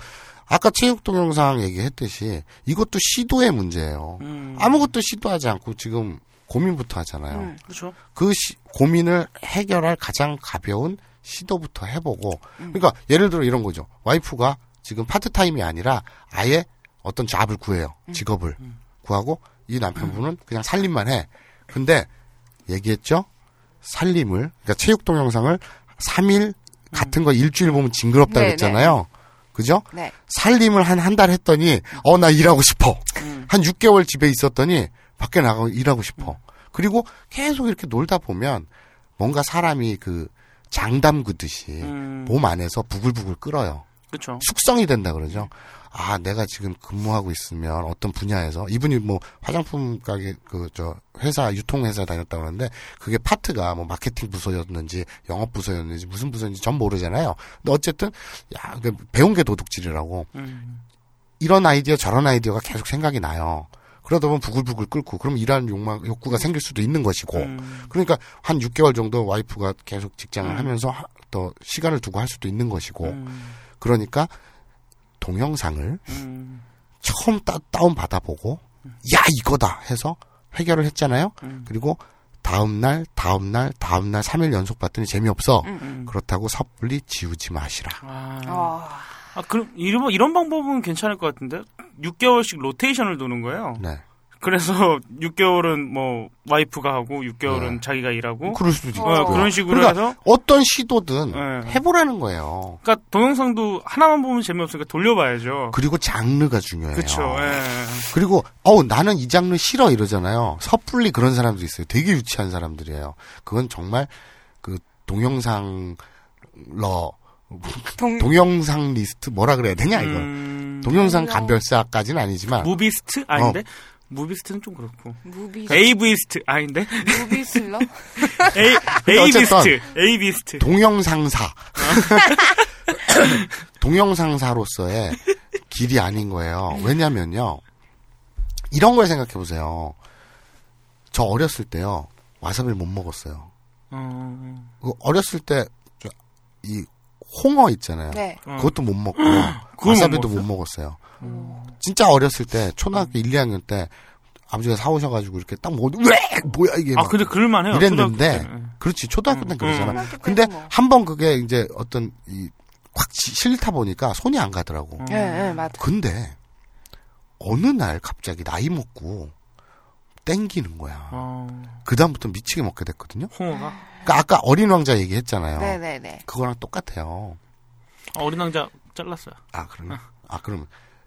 아까 체육 동영상 얘기했듯이 이것도 시도의 문제예요. 음. 아무것도 시도하지 않고 지금 고민부터 하잖아요. 음. 그렇죠. 그 시- 고민을 해결할 가장 가벼운 시도부터 해보고 그러니까 예를 들어 이런 거죠 와이프가 지금 파트타임이 아니라 아예 어떤 잡을 구해요 직업을 구하고 이 남편분은 그냥 살림만 해 근데 얘기했죠 살림을 그러니까 체육 동영상을 3일 같은 거 일주일 보면 징그럽다 네, 그랬잖아요 그죠 네. 살림을 한 한 달 했더니 어 나 일하고 싶어 음. 한 6개월 집에 있었더니 밖에 나가고 일하고 싶어. 그리고 계속 이렇게 놀다 보면 뭔가 사람이 그 장담 긋듯이 음. 몸 안에서 부글부글 끓어요. 그렇죠. 숙성이 된다 그러죠. 아, 내가 지금 근무하고 있으면 어떤 분야에서 이분이 뭐 화장품 가게 그 저 회사 유통 회사 다녔다 그러는데 그게 파트가 뭐 마케팅 부서였는지 영업 부서였는지 무슨 부서인지 전 모르잖아요. 근데 어쨌든 야, 그 배운 게 도둑질이라고. 음. 이런 아이디어 저런 아이디어가 계속 생각이 나요. 그러다 보면 부글부글 끓고 그럼 일하는 욕망 욕구가 생길 수도 있는 것이고 음. 그러니까 한 6개월 정도 와이프가 계속 직장을 음. 하면서 하- 더 시간을 두고 할 수도 있는 것이고 음. 그러니까 동영상을 음. 처음 따, 다운 받아보고 야 이거다 해서 해결을 했잖아요. 음. 그리고 다음 날 다음 날 다음 날 3일 연속 봤더니 재미없어. 음. 그렇다고 섣불리 지우지 마시라. 아. 어, 아, 그럼 이런 이런 방법은 괜찮을 것 같은데 6개월씩 로테이션을 도는 거예요. 네. 그래서 6개월은 뭐 와이프가 하고 6개월은 네. 자기가 일하고 그럴 수도 있고. 어, 그런 식으로 그러니까 해서 어떤 시도든 네. 해보라는 거예요. 그러니까 동영상도 하나만 보면 재미없으니까 돌려봐야죠. 그리고 장르가 중요해요. 그렇죠. 예. 그리고 어우 나는 이 장르 싫어 이러잖아요. 섣불리 그런 사람도 있어요. 되게 유치한 사람들이에요. 그건 정말 그 동영상 러 동, 동영상 리스트 뭐라 그래야 되냐 이거. 음, 동영상 감별사까지는 아니지만 무비스트 아닌데? 무비스트는 좀 그렇고. movie AVist 아닌데? 무비슬러 A AVist. AVist. 동영상사 동영상사로서의 길이 아닌 거예요. 왜냐면요. 이런 걸 생각해 보세요. 저 어렸을 때요. 와사비를 못 먹었어요. 어. 그 어렸을 때 이 홍어 있잖아요. 네. 어. 그것도 못 먹고 그거 와사비도 못 못 먹었어요. 진짜 어렸을 때 초등학교 1, 2학년 때 아버지가 사오셔가지고 이렇게 딱 먹어도 왜 뭐야 이게 아막 근데 그럴만 해요. 이랬는데 초등학교 때. 그렇지 초등학교 때는 그러잖아. 초등학교 근데 뭐. 한번 그게 이제 어떤 이 확 싫다 보니까 손이 안 가더라고. 음. 예, 예, 맞아. 근데 어느 날 갑자기 나이 먹고 땡기는 거야. 어. 그 다음부터 미치게 먹게 됐거든요. 홍어가 그러니까 아까 어린 왕자 얘기했잖아요. 네네네. 그거랑 똑같아요. 아, 어린 왕자 잘랐어요. 아 그러면 아 그러면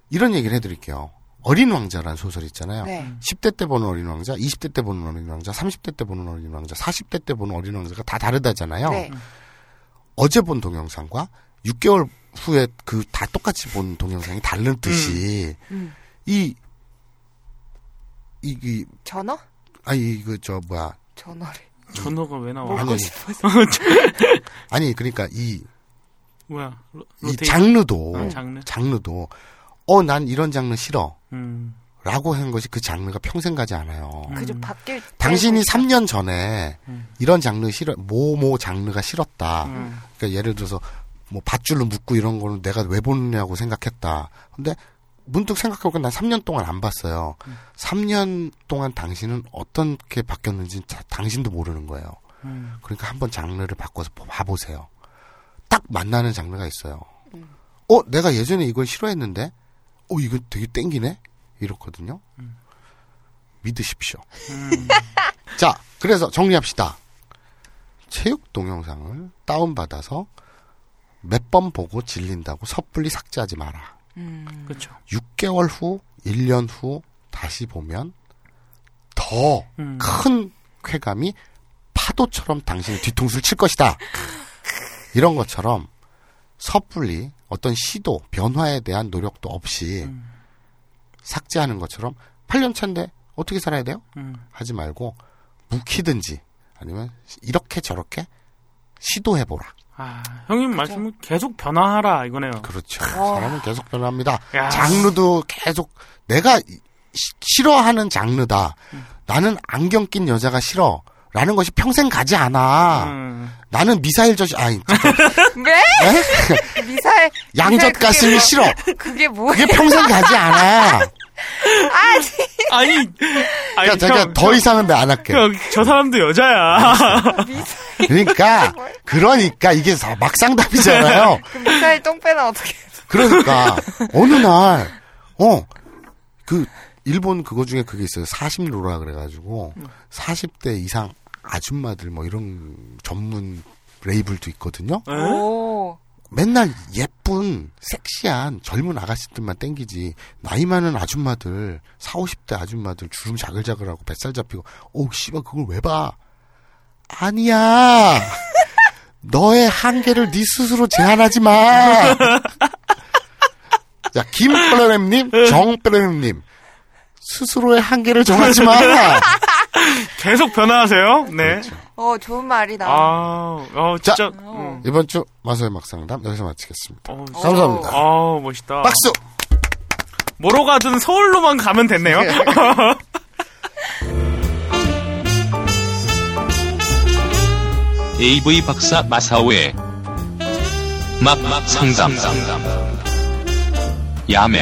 이런 얘기를 해드릴게요. 어린 왕자라는 소설 있잖아요. 네. 10대 때 보는 어린 왕자, 20대 때 보는 어린 왕자, 30대 때 보는 어린 왕자, 40대 때 보는 어린 왕자가 다 다르다잖아요. 네. 어제 본 동영상과 6개월 후에 그 다 똑같이 본 동영상이 다른 듯이 음. 이, 이, 이, 전어? 아니, 그, 저, 뭐야. 전어를. 전어가 왜 나와? 아니, 아니. 아니, 그러니까 이, 뭐야? 로, 이? 장르도, 아, 장르. 장르 도, 어, 난 이런 장르 싫어. 음. 라고 한 것이 그 장르가 평생 가지 않아요. 그죠, 음. 바뀔 때 당신이 보니까. 3년 전에 음. 이런 장르 싫어, 뭐뭐 장르가 싫었다. 음. 그러니까 예를 들어서 뭐 밧줄로 묶고 이런 거는 내가 왜 보느냐고 생각했다. 근데 문득 생각해보니까 난 3년 동안 안 봤어요. 3년 동안 당신은 어떻게 바뀌었는지 자- 당신도 모르는 거예요. 음. 그러니까 한번 장르를 바꿔서 보- 봐보세요. 딱 만나는 장르가 있어요. 어, 내가 예전에 이걸 싫어했는데, 어, 이거 되게 땡기네? 이렇거든요. 믿으십시오. 음. 자, 그래서 정리합시다. 체육 동영상을 다운받아서 몇 번 보고 질린다고 섣불리 삭제하지 마라. 음. 그렇죠. 6개월 후, 1년 후 다시 보면 더 음. 큰 쾌감이 파도처럼 당신의 뒤통수를 칠 것이다. 이런 것처럼 섣불리 어떤 시도, 변화에 대한 노력도 없이 음. 삭제하는 것처럼 8년 차인데 어떻게 살아야 돼요? 음. 하지 말고 묵히든지 아니면 이렇게 저렇게 시도해보라. 아, 형님 말씀은 계속 변화하라 이거네요. 그렇죠. 사람은 계속 변합니다. 야. 장르도 계속 내가 이- 시- 싫어하는 장르다. 나는 안경 낀 여자가 싫어. 라는 것이 평생 가지 않아. 음. 나는 미사일 저지, 아니, 왜? 미사일. 양젓 그게 가슴이 뭐- 싫어. 그게 뭐야? 그게 평생 가지 않아. 아니, 아니, 그러니까 제가 형, 더 이상은 내가 안 할게. 형, 저 사람도 여자야. 그러니까, 그러니까 이게 사- 막상답이잖아요. 그 미사일 똥배는 어떻게. 그러니까, 어느 날, 어, 그, 일본 그거 중에 그게 있어요. 40로라 그래가지고, 40대 이상 아줌마들 뭐 이런 전문 레이블도 있거든요. 오. 맨날 예쁜, 섹시한 젊은 아가씨들만 땡기지. 나이 많은 아줌마들, 4, 50대 아줌마들 주름 자글자글하고 뱃살 잡히고, 오, 씨발, 그걸 왜 봐? 아니야. 너의 한계를 네 스스로 제한하지 마. 자, 김플레렘님, 정플레렘님. 스스로의 한계를 정하지 마. 계속 변화하세요. 네. 어, 좋은 말이다. 아, 어, 자. 진짜. 음. 이번 주 마소의 막상담 여기서 마치겠습니다. 어, 감사합니다. 아, 멋있다. 박수! 뭐로 가든 서울로만 가면 됐네요. AV 박사 마사오의 막막 상담. 야매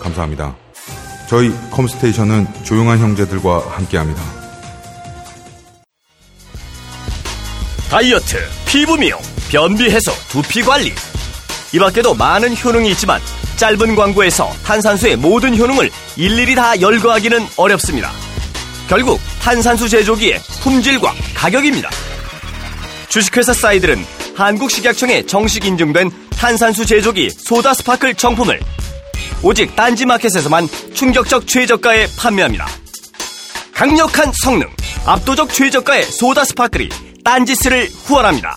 감사합니다. 저희 컴스테이션은 조용한 형제들과 함께합니다. 다이어트, 피부 미용, 변비 해소, 두피 관리. 이 밖에도 많은 효능이 있지만 짧은 광고에서 탄산수의 모든 효능을 일일이 다 열거하기는 어렵습니다. 결국 탄산수 제조기의 품질과 가격입니다. 주식회사 사이들은 한국식약청에 정식 인증된 탄산수 제조기 소다 스파클 정품을 오직 딴지마켓에서만 충격적 최저가에 판매합니다. 강력한 성능, 압도적 최저가의 소다 스파클이 딴지스를 후원합니다.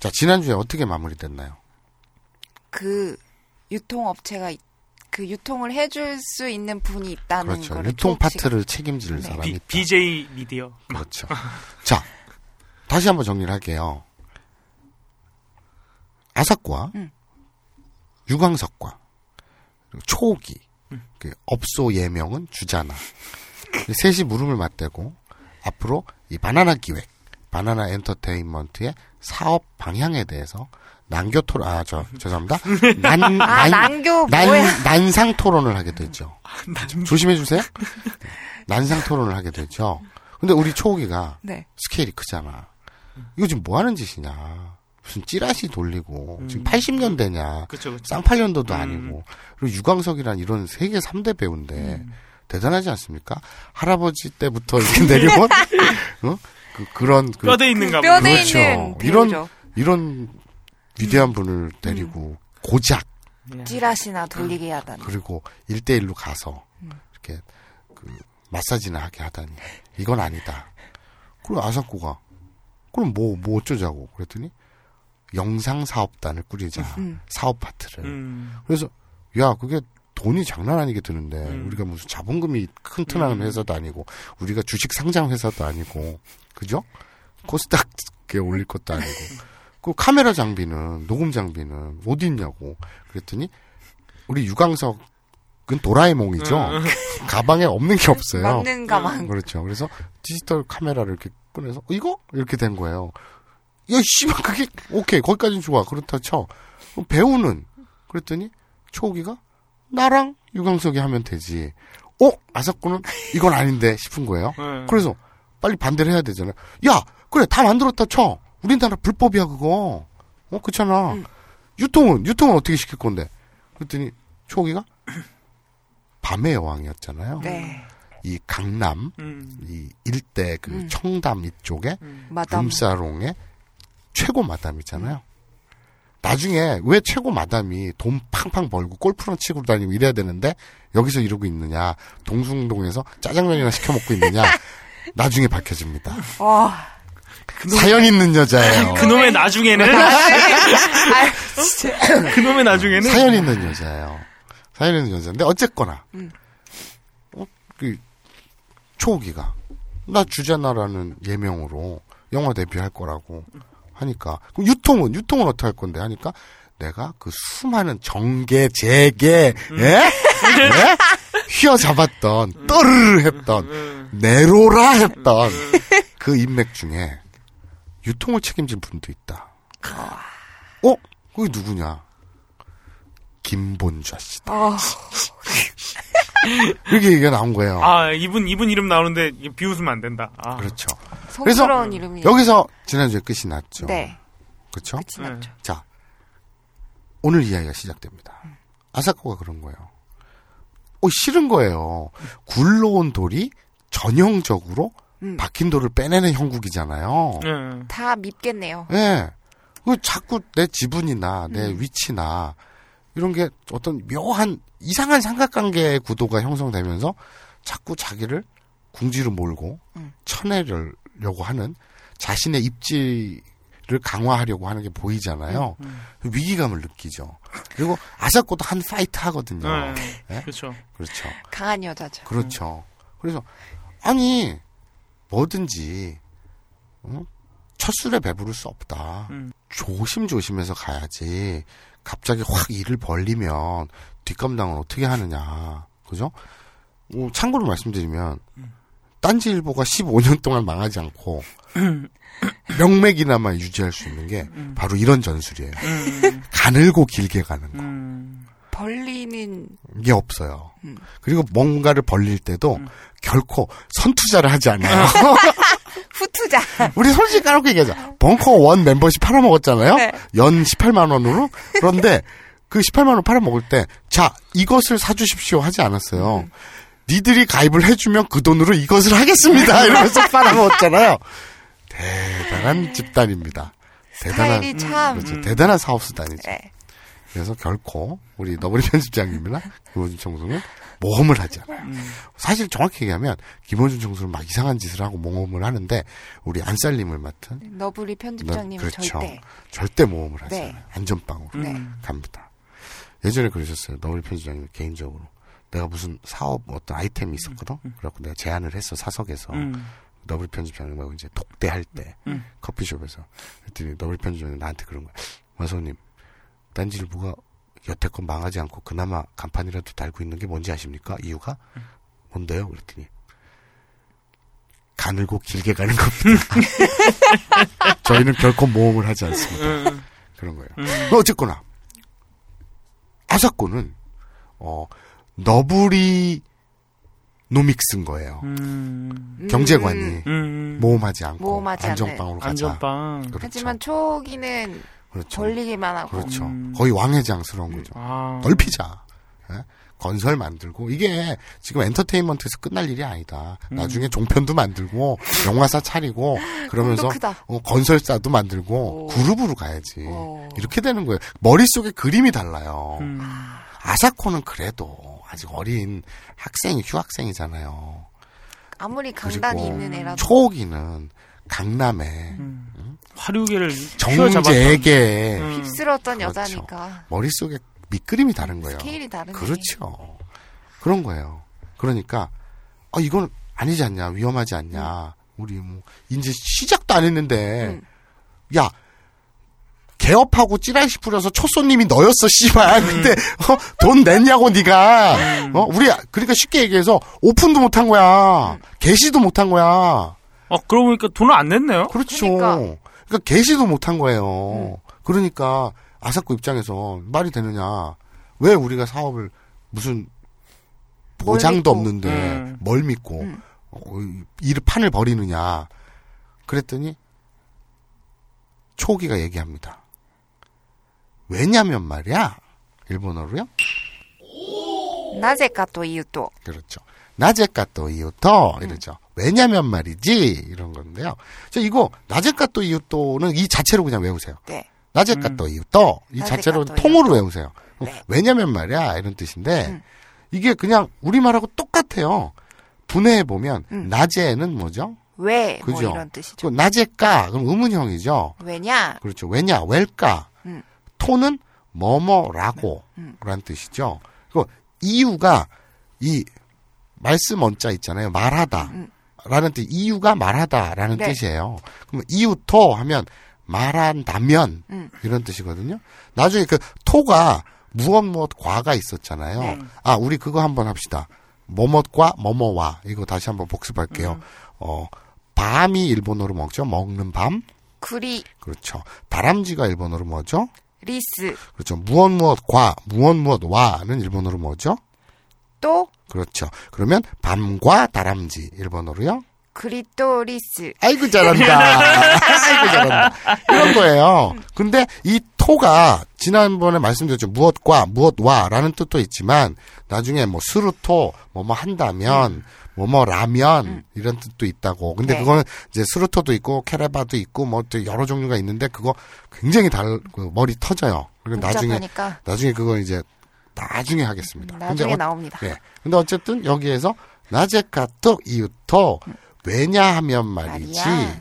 자, 지난주에 어떻게 마무리됐나요? 그 유통업체가 있- 그 유통을 해줄 수 있는 분이 있다는 그렇죠. 거를 유통 파트를 책임질 네. 사람이 있다. BJ 미디어. 그렇죠. 자, 다시 한번 정리를 할게요. 아사과, 음. 유광석과, 그리고 초기, 그 업소 예명은 주자나. 이 셋이 물음을 맞대고 앞으로 이 바나나 기획, 바나나 엔터테인먼트의 사업 방향에 대해서 난교 토론, 아, 저, 죄송합니다. 난, 아, 난교 뭐야? 난상 토론을 하게 되죠. 조심해 주세요. 난상 토론을 하게 되죠. 근데 우리 초기가 네. 스케일이 크잖아. 이거 지금 뭐 하는 짓이냐. 무슨 찌라시 돌리고, 지금 음. 80년대냐. 그쵸, 그쵸. 쌍팔년도도 음. 아니고. 그리고 유광석이란 이런 세계 3대 배우인데, 음. 대단하지 않습니까? 할아버지 때부터 이렇게 내려온, 어? 그, 그런, 그, 뼈대 있는 가문. 뼈대 그렇죠. 있는 이런, 배우죠. 이런 위대한 분을 데리고, 고작, 예. 찌라시나 돌리게 하다니. 그리고 1대1로 가서, 이렇게, 그, 마사지나 하게 하다니. 이건 아니다. 그리고 아사코가, 그럼 뭐, 뭐 어쩌자고. 그랬더니, 영상 사업단을 꾸리자. 음. 사업 파트를. 음. 그래서, 야, 그게 돈이 장난 아니게 드는데, 음. 우리가 무슨 자본금이 튼튼한 음. 회사도 아니고, 우리가 주식 상장 회사도 아니고, 그죠? 코스닥에 올릴 것도 아니고. 그 카메라 장비는, 녹음 장비는 어디 있냐고. 그랬더니, 우리 유광석은 도라에몽이죠. 음. 가방에 없는 게 없어요. 맞는 가방. 그렇죠. 그래서 디지털 카메라를 이렇게 꺼내서, 어, 이거? 이렇게 된 거예요. 야, 씨발, 그게, 오케이, 거기까지는 좋아. 그렇다 쳐. 그럼 배우는? 그랬더니, 초기가, 나랑 유광석이 하면 되지. 어? 아사코는 이건 아닌데 싶은 거예요. 네. 그래서, 빨리 반대를 해야 되잖아요. 야, 그래, 다 만들었다 쳐. 우리나라 불법이야, 그거. 어, 그렇잖아. 유통은, 유통은 어떻게 시킬 건데? 그랬더니, 초기가, 밤의 여왕이었잖아요. 네. 이 강남, 음. 이 일대 그 음. 청담 이쪽에 마담. 룸사롱의 최고 마담이잖아요. 나중에 왜 최고 마담이 돈 팡팡 벌고 골프랑 치고 다니고 이래야 되는데 여기서 이러고 있느냐 동숭동에서 짜장면이나 시켜 먹고 있느냐 나중에 밝혀집니다. 와. 사연 있는 여자예요. 그놈의 나중에는 아. 그놈의 나중에는 사연 있는 여자예요. 사연 있는 여자인데 어쨌거나 음. 어, 그 초기가 나 주제나라는 예명으로 영화 데뷔할 거라고 하니까 그럼 유통은 유통은 어떻게 할 건데 하니까 내가 그 수많은 정계 재계 예? 예? 휘어잡았던 떠르르 했던 내로라 했던 그 인맥 중에 유통을 책임진 분도 있다. 어? 그게 누구냐? 김본좌 씨다. 어, 이렇게 얘기가 나온 거예요. 아 이분 이분 이름 나오는데 비웃으면 안 된다. 아. 그렇죠. 성스러운 이름이. 여기서 지난주에 끝이 났죠. 네. 그렇죠? 끝이 났죠. 자, 오늘 이야기가 시작됩니다. 아사코가 그런 거예요. 어, 싫은 거예요. 굴러온 돌이 전형적으로 음. 박힌 돌을 빼내는 형국이잖아요. 예. 다 밉겠네요. 예. 그 자꾸 내 지분이나 내 음. 위치나 이런 게 어떤 묘한 이상한 삼각관계의 구도가 형성되면서 자꾸 자기를 궁지로 몰고 음. 쳐내려고 하는 자신의 입지를 강화하려고 하는 게 보이잖아요. 음. 위기감을 느끼죠. 그리고 아사코도 한 fight 하거든요. 네. 예? 그렇죠. 그렇죠. 강한 여자죠. 그렇죠. 그래서 아니 뭐든지 어? 첫 술에 배부를 수 없다. 음. 조심조심해서 가야지. 갑자기 확 일을 벌리면 뒷감당을 어떻게 하느냐. 그죠? 뭐 참고로 말씀드리면 딴지일보가 15년 동안 망하지 않고 명맥이나마 유지할 수 있는 게 바로 이런 전술이에요. 음. 가늘고 길게 가는 거. 음. 벌리는 게 없어요. 음. 그리고 뭔가를 벌릴 때도 결코 선투자를 하지 않아요. 후투자. 우리 솔직히 까놓고 얘기하자. 벙커 원 멤버십 팔아먹었잖아요? 네. 연 18만 원으로? 그런데 그 18만 원 팔아먹을 때, 자, 이것을 사주십시오 하지 않았어요. 니들이 가입을 해주면 그 돈으로 이것을 하겠습니다. 이러면서 팔아먹었잖아요. 대단한 집단입니다. 대단한, 참. 그렇죠. 대단한 사업수단이죠. 네. 그래서 결코 우리 너브리 편집장님이나 김호준 청소는 모험을 하지 않아요. 음. 사실 정확히 얘기하면 김호준 청소는 막 이상한 짓을 하고 모험을 하는데 우리 안살림을 맡은 너브리 편집장님은 너- 그렇죠. 절대. 절대 모험을 하지 네. 않아요. 안전빵으로 네. 갑니다. 예전에 그러셨어요. 너브리 편집장님 개인적으로 내가 무슨 사업 어떤 아이템이 있었거든. 그래갖고 내가 제안을 했어 사석에서 음. 너브리 편집장님하고 이제 독대할 때 음. 커피숍에서 그랬더니 너브리 편집장님 나한테 그런 거야. 마소님 딴지일보가 여태껏 망하지 않고 그나마 간판이라도 달고 있는 게 뭔지 아십니까? 이유가 뭔데요? 그랬더니 가늘고 길게 가는 겁니다. 저희는 결코 모험을 하지 않습니다. 음. 그런 거예요. 음. 뭐 어쨌거나 아사코는 어 너브리 노믹스인 거예요. 음. 경제관이 음. 모험하지 않고 모험하지. 안전빵으로 가자. 안전빵. 그렇죠. 하지만 초기는 그렇죠. 벌리기만 하고. 그렇죠. 음. 거의 왕회장스러운 거죠. 아. 넓히자. 예? 건설 만들고 이게 지금 엔터테인먼트에서 끝날 일이 아니다. 음. 나중에 종편도 만들고 영화사 차리고 그러면서. 어, 건설사도 만들고 오. 그룹으로 가야지. 오. 이렇게 되는 거예요. 머릿속에 그림이 달라요. 음. 아사코는 그래도 아직 어린 학생, 휴학생이잖아요. 아무리 강단이 있는 애라도. 초기는 강남에 음. 화류계를. 정재에게 음. 휩쓸었던 그렇죠. 여자니까. 머릿속에 밑그림이 다른 거예요. 스케일이 다르네. 그렇죠. 그런 거예요. 그러니까 아 이건 아니지 않냐 위험하지 않냐 우리 뭐 이제 시작도 안 했는데 음. 야 개업하고 찌라시 뿌려서 첫 손님이 너였어 씨발 근데 어, 돈 냈냐고 네가 어 우리 그러니까 쉽게 얘기해서 오픈도 못한 거야 개시도 못한 거야 어, 그러고 보니까 돈을 안 냈네요. 그렇죠 그러니까. 그러니까 개시도 못한 거예요 그러니까 아사코 입장에서 말이 되느냐 왜 우리가 사업을 무슨 뭘 보장도. 없는데 음. 뭘 믿고 음. 어, 이를 판을 버리느냐 그랬더니 초기가 얘기합니다. 왜냐면 말이야 일본어로요. 나제까 또 이유도. 그렇죠. 나제까 또 이유도 이러죠. 왜냐면 말이지 이런 건데요. 저 이거 나제까 또 이유도는 이 자체로 그냥 외우세요. 네. 나제까 음. 또 이유도 이 자체로 또 통으로 이유도. 외우세요. 네. 왜냐면 말이야 이런 뜻인데 음. 이게 그냥 우리말하고 똑같아요. 분해해 보면 음. 낮에는 뭐죠? 왜? 그죠. 뭐 이런 뜻이죠. 그 낮에까 그럼 의문형이죠. 왜냐? 그렇죠. 왜냐 왜일까? 음. 토는 뭐뭐라고 음. 라는 뜻이죠. 그 이유가 이 말씀 원자 있잖아요. 말하다 음. 라는 뜻 이유가 말하다라는 네. 뜻이에요. 그러면 이유토 하면 말한다면 음. 이런 뜻이거든요. 나중에 그 토가 무엇 무엇 과가 있었잖아요. 네. 아, 우리 그거 한번 합시다. 뭐뭇과 뭐뭐와 이거 다시 한번 복습할게요. 음. 어, 밤이 일본어로 먹죠. 먹는 밤. 栗, 그렇죠. 다람쥐가 일본어로 뭐죠? リス, 그렇죠. 무엇 무엇과 무엇 무엇와는 일본어로 뭐죠? 또 그렇죠. 그러면 밤과 다람쥐 일본어로요? 栗とリス. 아이고 잘한다. 아이고 잘한다. 이런 거예요. 근데 이 と가 지난번에 말씀드렸죠. 무엇과 무엇와라는 뜻도 있지만 나중에 뭐 すると 뭐뭐 한다면 뭐뭐 라면 이런 뜻도 있다고. 근데 네. 그거는 이제 스루토도 있고 케레바도 있고 뭐 또 여러 종류가 있는데 그거 굉장히 달그 머리 터져요. 그리고 나중에 나중에 그거 이제 나중에 하겠습니다. 근데 나중에 어- 나옵니다. 예. 근데 어쨌든 여기에서 나제카토 이유토 왜냐하면 말이지. 말이야.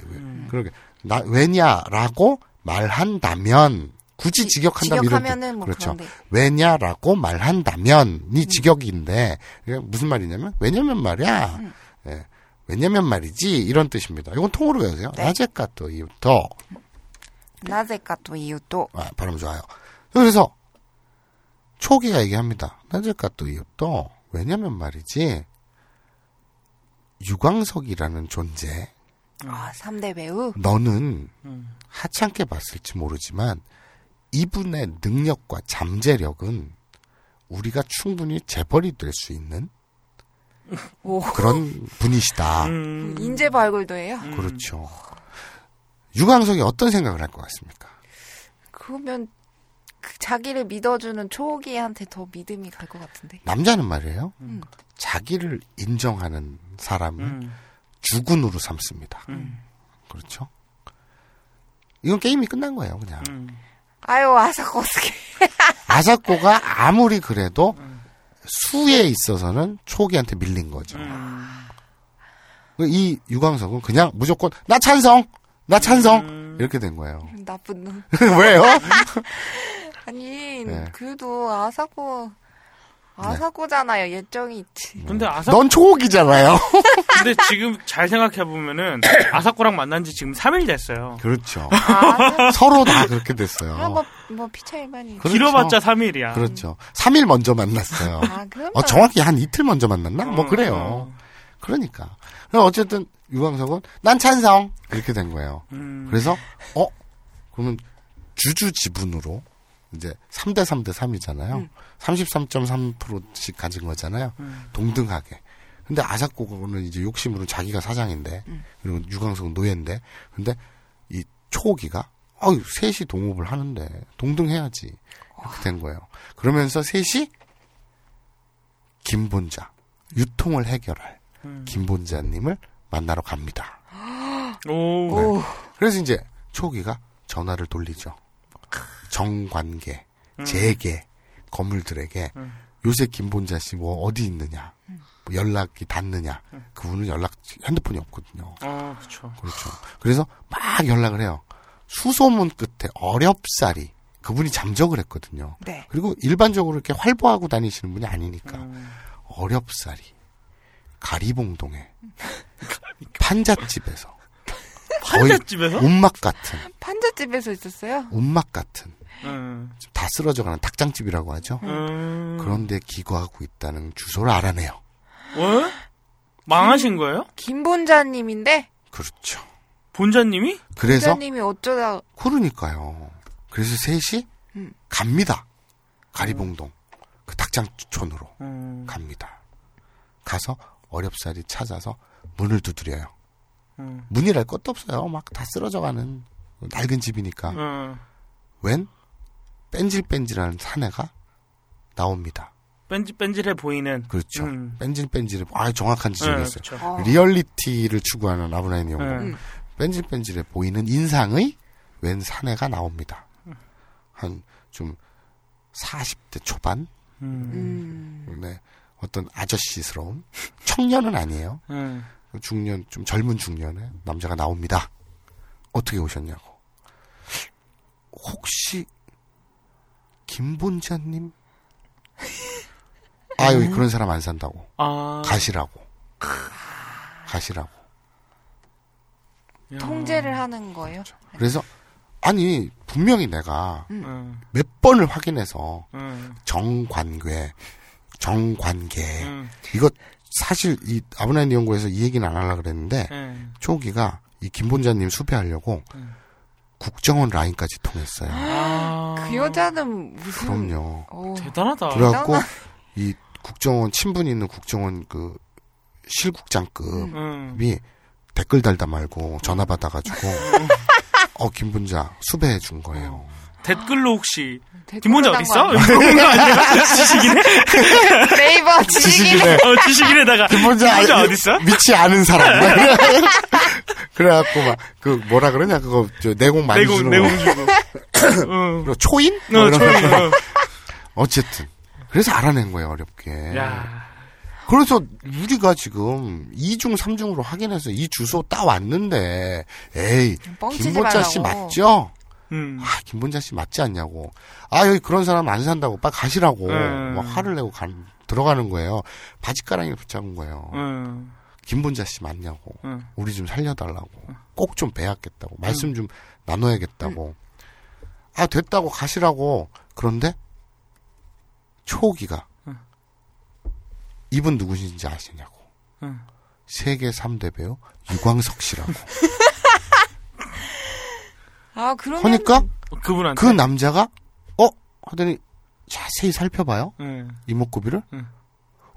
그러게 나 왜냐라고 말한다면 굳이 직역한다면. 직역하면은 뭐 그렇죠. 그런데 왜냐라고 말한다면이 직역인데 이게 무슨 말이냐면 왜냐면 말이야. 음. 예. 왜냐면 말이지 이런 뜻입니다. 이건 통으로 외우세요. 네. 나제카토 이유토. 나제까 또 이유도 아, 발음 좋아요. 그래서 초기가 얘기합니다. 나제카토 이유토. 왜냐면 말이지. 유광석이라는 존재. 아, 3대 배우. 너는 음. 하찮게 봤을지 모르지만 이분의 능력과 잠재력은 우리가 충분히 재벌이 될 수 있는 오. 그런 분이시다. 음. 인재 발굴도 해요. 그렇죠. 유광석이 어떤 생각을 할 것 같습니까? 그러면 그 자기를 믿어주는 초기한테 더 믿음이 갈 것 같은데. 남자는 말이에요. 음. 자기를 인정하는 사람을 음. 주군으로 삼습니다. 음. 그렇죠? 이건 게임이 끝난 거예요, 그냥. 음. 아유, 아사코 어떻게. 아사코가 아무리 그래도 수에 있어서는 초기한테 밀린 거죠. 이 유광석은 그냥 무조건 나 찬성, 나 찬성 이렇게 된 거예요. 나쁜 놈. 왜요? 아니, 네. 그래도 아사코, 아사코잖아요. 예정이 있지. 근데 아사 넌 초기잖아요. 근데 지금 잘 생각해 보면은 아사코랑 만난 지 지금 3일 됐어요. 그렇죠. 아, 서로 다 그렇게 됐어요. 그럼 뭐, 뭐, 피차 일반이. 그렇죠. 길어봤자 3일이야. 그렇죠. 3일 먼저 만났어요. 아, 그럼. 어, 정확히 한 이틀 먼저 만났나? 뭐 어, 그래요. 어. 그러니까. 어쨌든 유광석은 난 찬성 이렇게 된 거예요. 음. 그래서 어 그러면 주주 지분으로 이제 3대 3대 3이잖아요. 33.3%씩 가진 거잖아요. 동등하게. 근데 아사코는 이제 욕심으로 자기가 사장인데 그리고 유광석은 노예인데 근데 이 초기가 어유 셋이 동업을 하는데 동등해야지 이렇게 된 거예요. 그러면서 셋이 김본자 유통을 해결할 김본자님을 만나러 갑니다. 오. 그래서 이제 초기가 전화를 돌리죠. 정관계, 재계, 건물들에게 요새 김본자 씨 뭐 어디 있느냐, 뭐 연락이 닿느냐, 그분은 연락 핸드폰이 없거든요. 아, 그렇죠. 그렇죠. 그래서 막 연락을 해요. 수소문 끝에 어렵사리 그분이 잠적을 했거든요. 네. 그리고 일반적으로 이렇게 활보하고 다니시는 분이 아니니까 음. 어렵사리 가리봉동에 판잣집에서 거의 판잣집에서? 운막 같은 판잣집에서 있었어요? 운막 같은 음. 다 쓰러져가는 닭장집이라고 하죠. 음. 그런데 기거하고 있다는 주소를 알아내요. 어? 망하신 거예요? 김본자님인데? 그렇죠. 본자님이? 그래서 본자님이 어쩌다, 그러니까요. 그래서 셋이 음. 갑니다. 가리봉동 그 닭장촌으로 음. 갑니다. 가서 어렵사리 찾아서 문을 두드려요. 음. 문이랄 것도 없어요. 막 다 쓰러져가는 낡은 집이니까. 음. 웬 뺀질뺀질한 사내가 나옵니다. 뺀질뺀질해 보이는. 그렇죠. 음. 뺀질뺀질해. 아 정확한 지적이었어요. 네, 그렇죠. 어. 리얼리티를 추구하는 아부나이 니홍고. 음. 뺀질뺀질해 보이는 인상의 웬 사내가 나옵니다. 한 좀 40대 초반? 음. 음. 네. 어떤 아저씨스러운 청년은 아니에요. 음. 중년 좀 젊은 중년의 남자가 나옵니다. 어떻게 오셨냐고. 혹시 김본자님? 아 여기 그런 사람 안 산다고. 아. 가시라고. 가시라고. 야. 통제를 하는 거예요? 그래서 아니 분명히 내가 음. 몇 번을 확인해서 음. 정관계, 정관계 음. 이거 사실 이 아브라인 연구에서 이 얘기는 안 하려고 그랬는데 음. 초기가 이 김본자님 수배하려고 음. 국정원 라인까지 통했어요. 아. 그 여자는 무슨. 그럼요. 어, 대단하다. 그래갖고 이 국정원 친분 있는 국정원 그 실국장급이 음. 댓글 달다 말고 전화 받아가지고 어 김본자 수배해 준 거예요. 댓글로 혹시 단 어디 거 있어? 지식이네. 네이버 지식이네. 어, 지식인에다가 김본자, 김본자 아- 어디 있어? 믿지 않은 사람. 그래갖고 막 그 뭐라 그러냐 그거 저 내공 많이 내공 주는 내공 거. 주고. 어. 그리고 초인? 뭐 어, 이런 초인. 거. 어. 어쨌든 그래서 알아낸 거예요 어렵게. 야. 그래서 우리가 지금 2중 3중으로 확인해서 이 주소 따왔는데 에이 뻥치지 김본자 씨 말라고. 맞죠? 음. 아 김본자 씨 맞지 않냐고. 아 여기 그런 사람 안 산다고 빨리 가시라고 음. 막 화를 내고 간, 들어가는 거예요. 바지가랑이를 붙잡은 거예요. 음. 김본자 씨 맞냐고. 음. 우리 좀 살려달라고. 꼭 좀 배웠겠다고. 말씀 좀 나눠야겠다고. 아, 됐다고 가시라고. 그런데, 초기가, 음. 이분 누구신지 아시냐고. 음. 세계 3대 배우 유광석 씨라고. 아, 그러면. 하니까 그분한테. 그 남자가, 어? 하더니 자세히 살펴봐요. 음. 이목구비를. 음.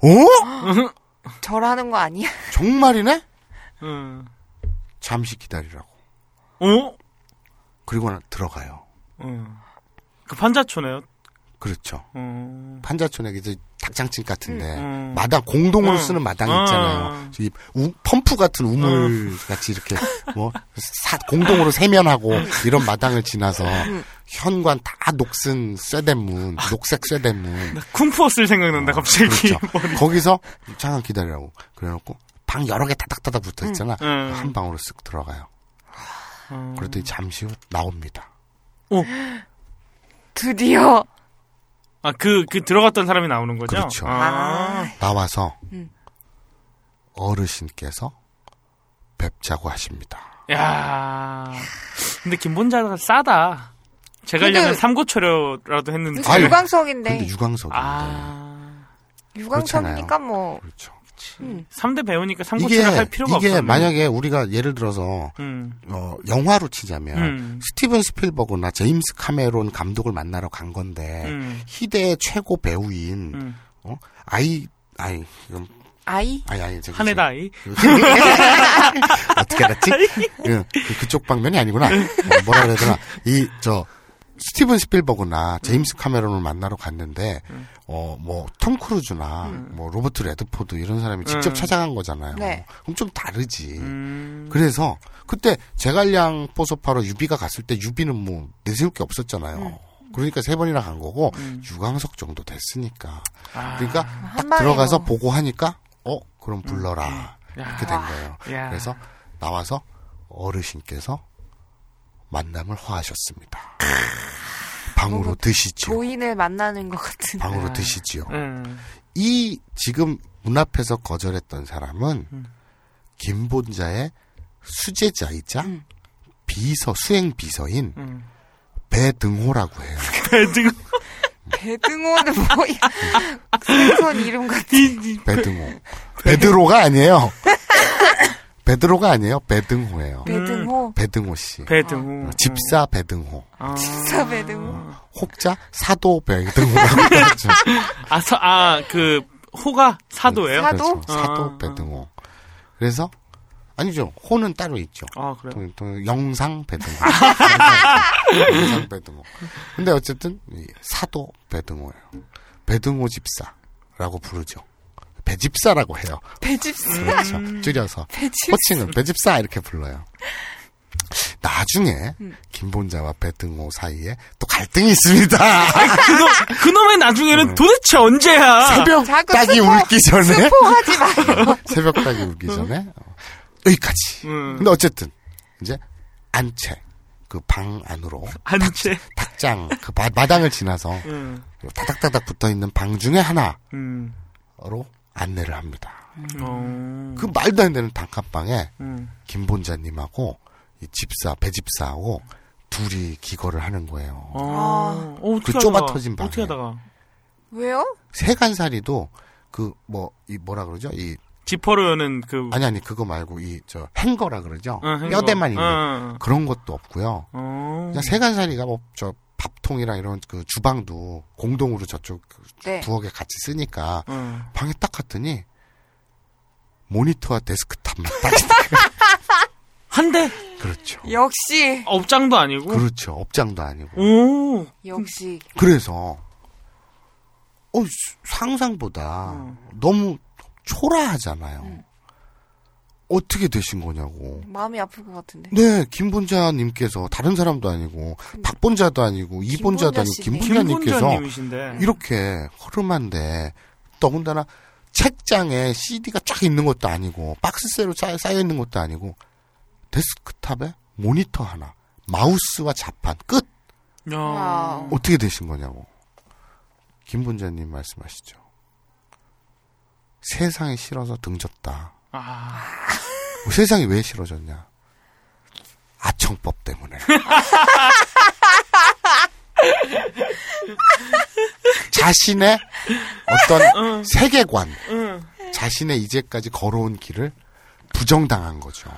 어? 절하는 거 아니야? 정말이네? 음. 잠시 기다리라고. 어? 그리고 나 들어가요. 음. 그 판자초네요. 그렇죠. 음. 판자촌에 이제 닭장집 같은데 음. 마당 공동으로 음. 쓰는 마당이 음. 있잖아요. 이 우- 펌프 같은 우물 같이 이렇게 뭐 사- 공동으로 세면하고 이런 마당을 지나서 현관 다 녹슨 쇠대문, 녹색 쇠대문. 쿵푸어 쓸 생각난다 갑자기. 그렇죠. 거기서 잠깐 기다리라고 그래놓고 방 여러 개 타닥타닥 붙어 있잖아. 응. 한 방으로 쓱 들어가요. 음. 그랬더니 잠시 후 나옵니다. 드디어. 아, 그, 그 들어갔던 사람이 나오는 거죠? 그렇죠. 아. 나와서 음. 어르신께서 뵙자고 하십니다. 야 근데 김본자가 싸다. 제갈량은 근데- 삼고초려라도 했는데. 근데 유광석인데. 근데 유광석인데 아. 유광석이니까 뭐. 그렇죠. 음. 3대 배우니까 이게 삼고초려 할 필요가 이게 없어. 만약에 우리가 예를 들어서 음. 어, 영화로 치자면 음. 스티븐 스필버그나 제임스 카메론 감독을 만나러 간 건데 음. 희대의 최고 배우인 음. 어? 아이 아이 이건 아이? 아니 아니 저기 한해다 아이. 어떻게 알았지? 그, 그- 그쪽 방면이 아니구나. 어, 뭐라 그래야 되나? 이, 저, 스티븐 스필버그나 제임스 카메론을 만나러 갔는데, 어, 뭐, 톰 크루즈나, 뭐, 로버트 레드포드 이런 사람이 직접 음. 찾아간 거잖아요. 네. 그럼 좀 다르지. 음. 그래서, 그때 제갈량 뽀소파로 유비가 갔을 때 유비는 뭐, 내세울 게 없었잖아요. 그러니까 세 번이나 간 거고, 유광석 정도 됐으니까. 아. 그러니까 딱 들어가서 뭐. 보고 하니까, 어, 그럼 불러라. 야. 이렇게 된 거예요. 야. 그래서 나와서 어르신께서 만남을 허하셨습니다. 방으로 드시지요. 조인을 만나는 것 같은. 방으로 아. 드시지요. 음. 이 지금 문 앞에서 거절했던 사람은 음. 김본자의 수제자이자 음. 비서 수행 비서인 음. 배등호라고 해요. 배등 배등호는 뭐야. 생선 이름 같은. 배등호. 베드로가 아니에요. 베드로가 아니에요. 배등호예요. 배등호. 배등호 씨. 배등. 어, 집사 배등호. 아. 진짜 배등호. 혹자 사도 배등호라고 하죠. 아, 서, 아, 그, 호가 사도예요? 사- 사도? 그렇죠. 사도 아. 배등호. 그래서 아니죠. 호는 따로 있죠. 아, 그래요? 또, 또 영상 배등호. 영상 배등호. 근데 어쨌든 이 사도 배등호예요. 배등호 집사라고 부르죠. 배집사라고 해요. 배집사. 그렇죠. 줄여서 배집사. 호칭은 배집사 이렇게 불러요. 나중에 음. 김본자와 배등호 사이에 또 갈등이 있습니다. 그놈, 그놈의 나중에는 네. 도대체 언제야? 새벽 딱이 스포- 울기 전에 스포하지 마요. 새벽 딱이 울기 전에 어, 여기까지. 음. 근데 어쨌든 이제 안채 그 방 안으로 안채. 닭 장 그 마, 마당을 지나서 음. 다닥다닥 붙어 있는 방 중에 하나로 음. 안내를 합니다. 어. 그 말도 안 되는 단칸방에 음. 김본자님하고 이 집사 배집사하고 둘이 기거를 하는 거예요. 아. 어, 어떻게 그 좁아 하다가, 터진 방에. 어떻게 하다가. 왜요? 세간살이도 그 뭐 이 뭐라 그러죠? 이 지퍼로 여는 그. 아니 아니 그거 말고 이 저 행거라 그러죠. 어, 행거. 뼈대만 있는 어, 어, 어. 그런 것도 없고요. 어. 그냥 세간살이가 뭐저 밥통이랑 이런 그 주방도 공동으로 저쪽 그 네. 부엌에 같이 쓰니까 어. 방에 딱 갔더니 모니터와 데스크탑만 딱 있는 한 대? 그렇죠. 역시. 업장도 아니고? 그렇죠. 업장도 아니고. 오. 역시. 그래서 어 상상보다 어. 너무 초라하잖아요. 음. 어떻게 되신 거냐고. 마음이 아플 것 같은데. 네, 김본자님께서 다른 사람도 아니고 박본자도 아니고 이본자도 아니고 김본자. 김본자님께서. 이렇게 허름한데 더군다나 책장에 CD가 쫙 있는 것도 아니고 박스째로 쌓여, 있는 것도 아니고 데스크탑에 모니터 하나, 마우스와 자판 끝 야. 와. 어떻게 되신 거냐고 김본자님 말씀하시죠. 세상이 싫어서 등졌다. 아. 뭐 세상이 왜 싫어졌냐? 아청법 때문에. 자신의 어떤 세계관, 응. 자신의 이제까지 걸어온 길을 부정당한 거죠.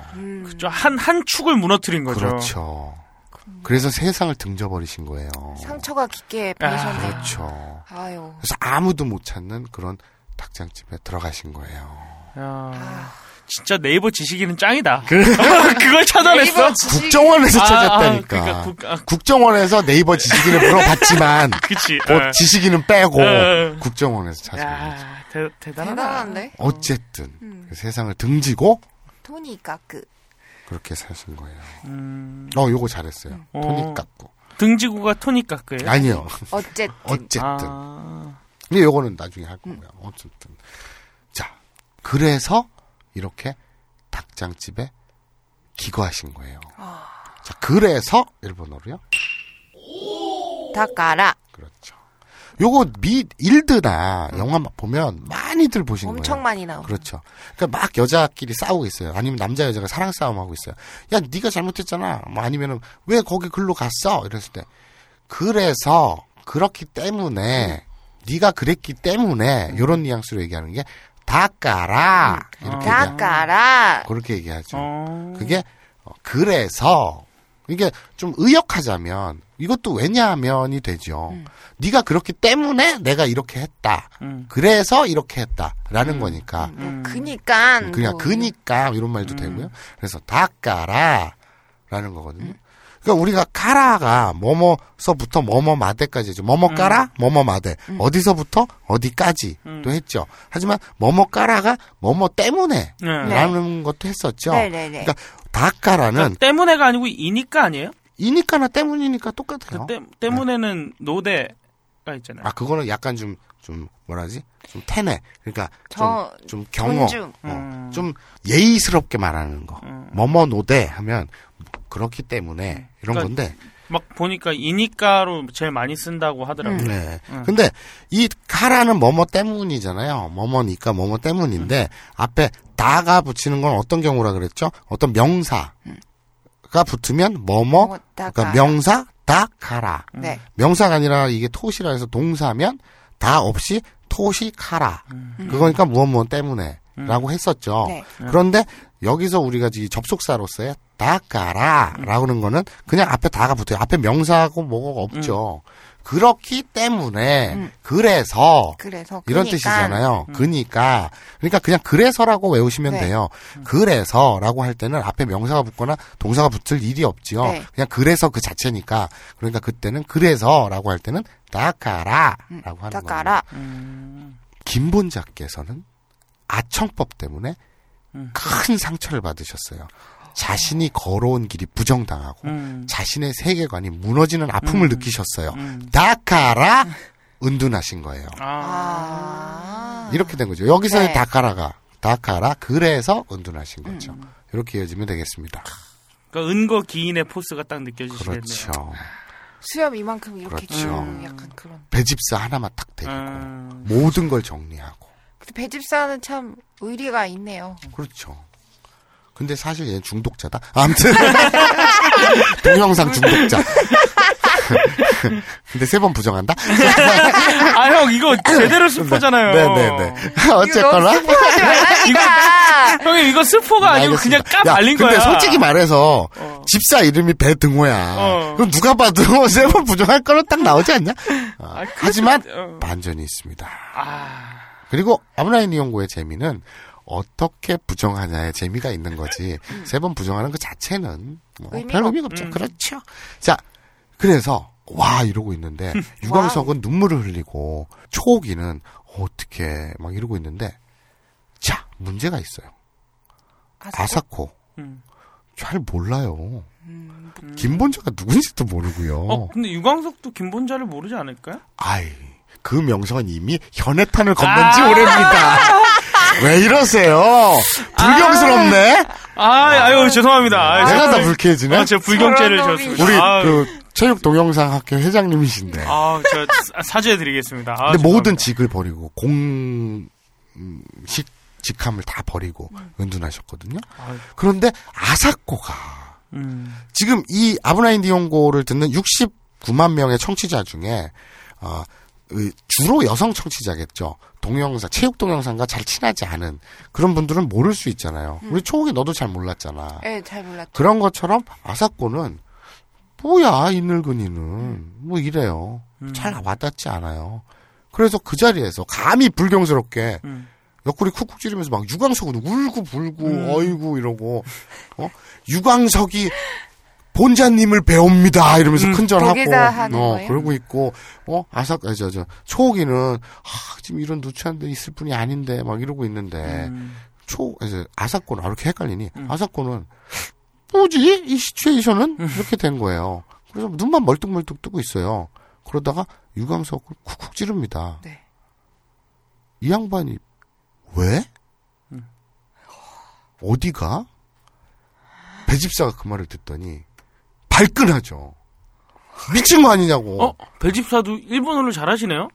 그죠. 한, 한 축을 무너뜨린 거죠. 그렇죠. 그래서 세상을 등져버리신 거예요. 상처가 깊게 배셨네요. 그렇죠. 아유. 그래서 아무도 못 찾는 그런 닭장집에 들어가신 거예요. 야. 진짜 네이버 지식인은 짱이다. 그 걸 찾아냈어? 네이버 지식- 국정원에서 아, 찾았다니까. 아, 그러니까 국- 아. 국정원에서 네이버 지식인을 물어봤지만 그치. 뭐 어. 지식인은 빼고 어. 국정원에서 찾은 거죠. 야, 대, 대단하다. 대단한데? 어쨌든 음. 그 세상을 등지고 토니 까크. 그렇게 사신 거예요. 음. 어, 요거 잘했어요. 어. 토니 깎고. 등지구가 토니까 그예요? 아니요. 어쨌든. 어쨌든. 아, 근데 요거는 나중에 할 거고요. 어쨌든. 자, 그래서 이렇게 닭장집에 기거하신 거예요. 자, 그래서 일본어로요. 닭가라. 그렇죠. 요거 미 일드나 영화 막 보면 많이들 보신 거예요. 엄청 많이 나오죠. 그렇죠. 그러니까 막 여자끼리 싸우고 있어요. 아니면 남자 여자가 사랑 싸움 하고 있어요. 야, 네가 잘못했잖아. 뭐 아니면은 왜 거기 글로 갔어? 이랬을 때 그래서 그렇기 때문에 네가 그랬기 때문에 요런 뉘앙스로 얘기하는 게 닭가라 이렇게 얘기하, 닭가라. 그렇게 얘기하죠. 어. 그게 어, 그래서 이게 좀 의역하자면 이것도 왜냐하면이 되죠. 네가 그렇기 때문에 내가 이렇게 했다. 음. 그래서 이렇게 했다라는 거니까. 뭐 그니까. 그냥 뭐. 그니까 이런 말도 되고요. 그래서 닭가라라는 거거든요. 그러니까 우리가 가라가 뭐뭐서부터 뭐뭐 마대까지죠. 뭐뭐 까라, 뭐뭐 마대. 어디서부터 어디까지 또 했죠. 하지만 뭐뭐 까라가 뭐뭐 때문에 네. 라는 것도 했었죠. 네네네. 그러니까 닭가라는 그러니까 때문에가 아니고 이니까 아니에요? 이니까나 때문이니까 똑같아요. 그 때, 때문에는 노대가 있잖아요. 아 그거는 약간 좀 좀 뭐라지? 좀 태네. 그러니까 저- 좀, 좀 경어. 어, 음. 좀 예의스럽게 말하는 거. 음. 뭐뭐 노대 하면 그렇기 때문에 이런 그러니까 건데. 막 보니까 이니까로 제일 많이 쓴다고 하더라고요. 네. 음. 근데 이 카라는 뭐뭐 때문이잖아요. 뭐뭐니까 뭐뭐 때문인데 앞에 다가 붙이는 건 어떤 경우라 그랬죠? 어떤 명사가 붙으면 뭐뭐 뭐, 그러니까. 명사 다 카라. 네. 명사가 아니라 이게 토시라 해서 동사면 다 없이 토시 카라. 그거니까 무엇 무엇 때문에 라고 했었죠. 네. 그런데 여기서 우리가 이 접속사로서의 다까라라고 하는 거는 그냥 앞에 다가 붙어요. 앞에 명사하고 뭐가 없죠. 그렇기 때문에 그래서 그래서 이런 그니까. 뜻이잖아요. 그니까 그러니까 그냥 그래서라고 외우시면 네. 돼요. 그래서라고 할 때는 앞에 명사가 붙거나 동사가 붙을 일이 없지요. 네. 그냥 그래서 그 자체니까 그러니까 그때는 그래서라고 할 때는 다까라라고 하는 거예요. 닭가라. 김본자께서는 아청법 때문에 음. 큰 상처를 받으셨어요. 자신이 걸어온 길이 부정당하고 음. 자신의 세계관이 무너지는 아픔을 느끼셨어요. 음. 다카라 은둔하신 거예요. 아. 아. 이렇게 된 거죠. 여기서의 네. 다카라가 다카라 그래서 은둔하신 거죠. 음. 이렇게 이어지면 되겠습니다. 그러니까 은거 기인의 포스가 딱 느껴지시겠네요. 그렇죠. 수염 이만큼 이렇게 그렇죠. 쭉 약간 그런. 배집사 하나만 딱 데리고 음. 모든 걸 정리하고 근데 배집사는 참 의리가 있네요. 그렇죠. 근데 사실 얘는 중독자다. 아무튼 동영상 중독자. 근데 세 번 부정한다. 아, 형, 이거 제대로 스포잖아요. 네네네. 어쨌거나. 하지 말라니까. 형님, 이거 스포가 아니고 그냥 알겠습니다. 까 야, 말린 근데 거야. 솔직히 말해서 어. 집사 이름이 배등호야. 어. 그럼 누가 봐도 세 번 부정할 거는 딱 나오지 않냐? 어, 아, 하지만 어. 반전이 있습니다. 아, 그리고 아브라인 이용고의 재미는 어떻게 부정하냐의 재미가 있는 거지. 세 번 부정하는 그 자체는 뭐 의미가 별 의미가 없죠. 음. 그렇죠. 자, 그래서 와 이러고 있는데 유광석은 눈물을 흘리고 초옥이는 어떻게 막 이러고 있는데 자 문제가 있어요. 아사코 음. 잘 몰라요. 김본자가 누군지도 모르고요. 어, 근데 유광석도 김본자를 모르지 않을까요? 아이, 그 명성은 이미 현해탄을 건넌 지 아. 오래입니다. 왜 이러세요? 불경스럽네? 아, 아유, 죄송합니다. 아, 내가 다 불쾌해지네? 아, 제가 불경죄를 졌습니다. 우리, 아, 그, 체육 동영상 학교 회장님이신데. 아, 제가 사- 사죄해드리겠습니다. 아, 근데 모든 죄송합니다. 직을 버리고, 공식 직함을 다 버리고, 은둔하셨거든요? 아유. 그런데 아사코가, 음, 지금 이 아브나인 디용고를 듣는 69만 명의 청취자 중에 어, 의- 주로 여성 청취자겠죠. 동영상, 체육 동영상과 잘 친하지 않은 그런 분들은 모를 수 있잖아요. 우리 초옥이 너도 잘 몰랐잖아. 예, 잘 몰랐죠. 그런 것처럼 아사코는 뭐야 이 늙은이는 뭐 이래요. 잘 와닿지 않아요. 그래서 그 자리에서 감히 불경스럽게 음. 옆구리 쿡쿡 찌르면서 막 유광석은 울고 불고 어이구 이러고 어 유광석이 본자님을 배웁니다 이러면서 음. 큰절하고 어 거예요? 그러고 있고 어 아삭 저저 초옥이는 아 지금 이런 누추한 데 있을 뿐이 아닌데 막 이러고 있는데 음. 초 이제 아사코는 아, 이렇게 헷갈리니 아사코는 뭐지 이 시츄에이션은 이렇게 된 거예요. 그래서 눈만 멀뚱멀뚱 뜨고 있어요. 그러다가 유광석을 쿡쿡 찌릅니다. 네. 이 양반이 왜? 어디가? 배집사가 그 말을 듣더니 발끈하죠. 미친 거 아니냐고. 어? 벨집사도 일본어를 잘하시네요?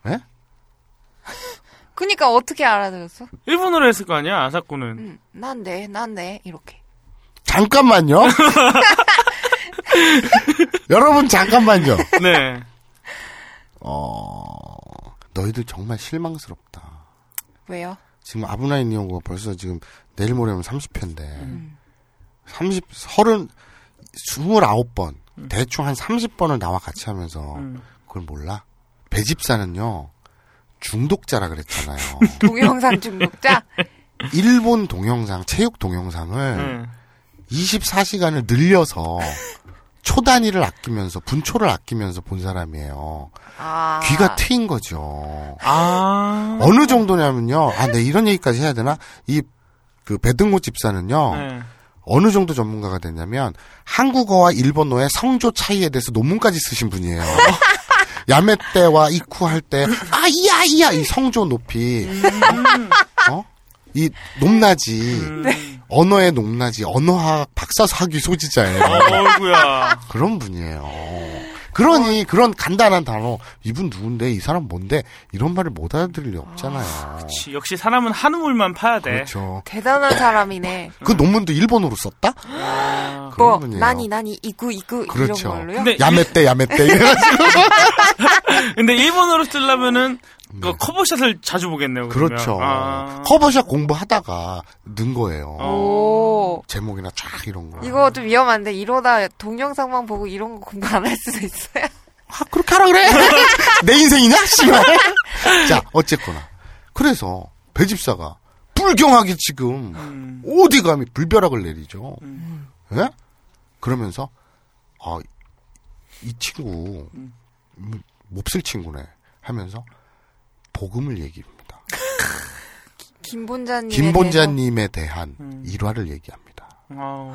그니까 어떻게 알아들었어? 일본어로 했을 거 아니야, 아사코는. 음, 난데, 난데, 이렇게. 잠깐만요. 여러분 잠깐만요. 네. 어, 너희들 정말 실망스럽다. 왜요? 지금 아브나인 이용고 벌써 지금 내일 모레면 30회인데 30 30 29번 대충 한 30번을 나와 같이 하면서 음. 그걸 몰라? 배집사는요. 중독자라 그랬잖아요. 동영상 중독자? 일본 동영상, 체육 동영상을 음. 24시간을 늘려서 초 단위를 아끼면서 분초를 아끼면서 본 사람이에요. 아. 귀가 트인 거죠. 아. 어느 정도냐면요. 아, 네 이런 얘기까지 해야 되나? 이 그 배등호 집사는요. 네. 어느 정도 전문가가 됐냐면 한국어와 일본어의 성조 차이에 대해서 논문까지 쓰신 분이에요. 야매 때와 이쿠 할 때 아 이야 이야 이 성조 높이 어? 이 높낮이 음. 언어의 높낮이 언어학 박사학위 소지자예요. 어이구야. 그런 분이에요. 그러니 그런 간단한 단어 이분 누군데 이 사람 뭔데 이런 말을 못 알아들을 리 없잖아요. 그치, 역시 사람은 한우물만 파야 돼. 그렇죠. 대단한 사람이네. 그 논문도 일본어로 썼다? 아. 그런 뭐, 분이에요. 나니, 나니, 이구, 이구, 그렇죠. 이런 걸로요? 근데 やめて やめて 이래가지고 근데 일본어로 쓰려면은 그 cover shot을 자주 보겠네요. 그러면. 네. 그렇죠. 아. cover shot 공부하다가 는 거예요. 어. 오. 제목이나 쫙 이런 거. 이거 좀 위험한데, 이러다 동영상만 보고 이런 거 공부 안 할 수도 있어요. 아, 그렇게 하라 그래? 내 인생이냐? 씨발. 자, 어쨌거나. 그래서 배집사가 불경하게 지금 음. 어디 감히 불벼락을 내리죠. 예? 그러면서 아, 이 친구 음, 몹쓸 친구네 하면서 복음을 얘기합니다. 김본자님. 김본자님에 대한 음. 일화를 얘기합니다. 아우.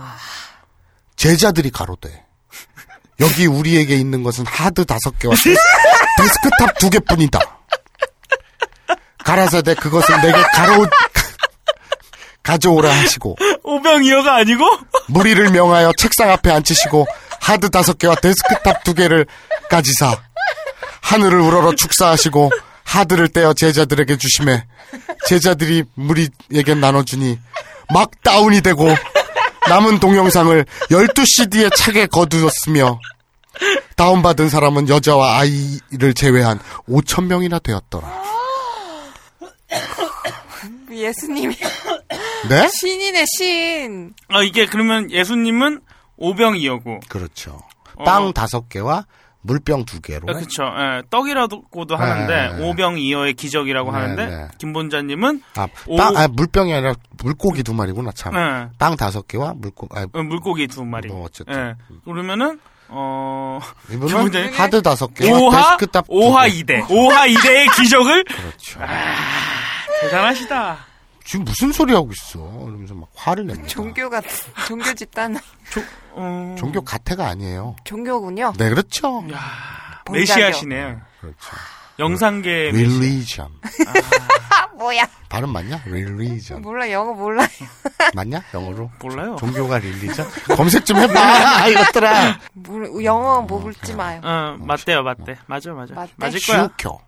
제자들이 가로되 여기 우리에게 있는 것은 하드 다섯 개와 데스- 데스크탑 두 개뿐이다. 가라사대 그것을 내게 가로 가져오라 하시고 오병이어가 아니고? 무리를 명하여 책상 앞에 앉히시고 하드 다섯 개와 데스크탑 두 개를 가지사 하늘을 우러러 축사하시고 하드를 떼어 제자들에게 주심에 제자들이 무리에게 나눠주니 막 다운이 되고 남은 동영상을 12CD에 차게 거두었으며 다운받은 사람은 여자와 아이를 제외한 5천 명이나 되었더라. 예수님이. 네? 신이네, 신. 아, 이게 그러면 예수님은 오병이어고. 그렇죠. 어. 빵 다섯 개와 물병 두 개로. 아, 그쵸. 예, 떡이라고도 네, 하는데, 네, 네. 오병 이어의 기적이라고 네, 하는데, 네. 김본자님은, 아, 오- 빵, 아, 물병이 아니라 물고기 두 마리구나, 참. 예, 빵 다섯 개와 물고, 아, 어, 물고기 두 마리. 뭐 어쨌든. 예, 그러면은, 어, 이분은? 하드 다섯 개와 오하, 오하 개. 이대 오하 이대의 기적을, 그렇죠. 대단하시다. 지금 무슨 소리 하고 있어? 이러면서 막 화를 냅니다. 종교 같은, 종교 집단. 어, 종교 가태가 아니에요. 종교군요. 네, 그렇죠. 야. 메시아시네요. 그렇죠. 영상계 메시아. religion. 아, 뭐야. 발음 맞냐? religion. 몰라, 영어 몰라. 맞냐? 영어로? 몰라요. 종교가 religion? 검색 좀 해봐, 이것들아. 몰- 영어 뭐 묻지 마요. 어, 맞대요, 맞대. 맞아, 맞아. 맞대? 맞을 거야. 슈켜.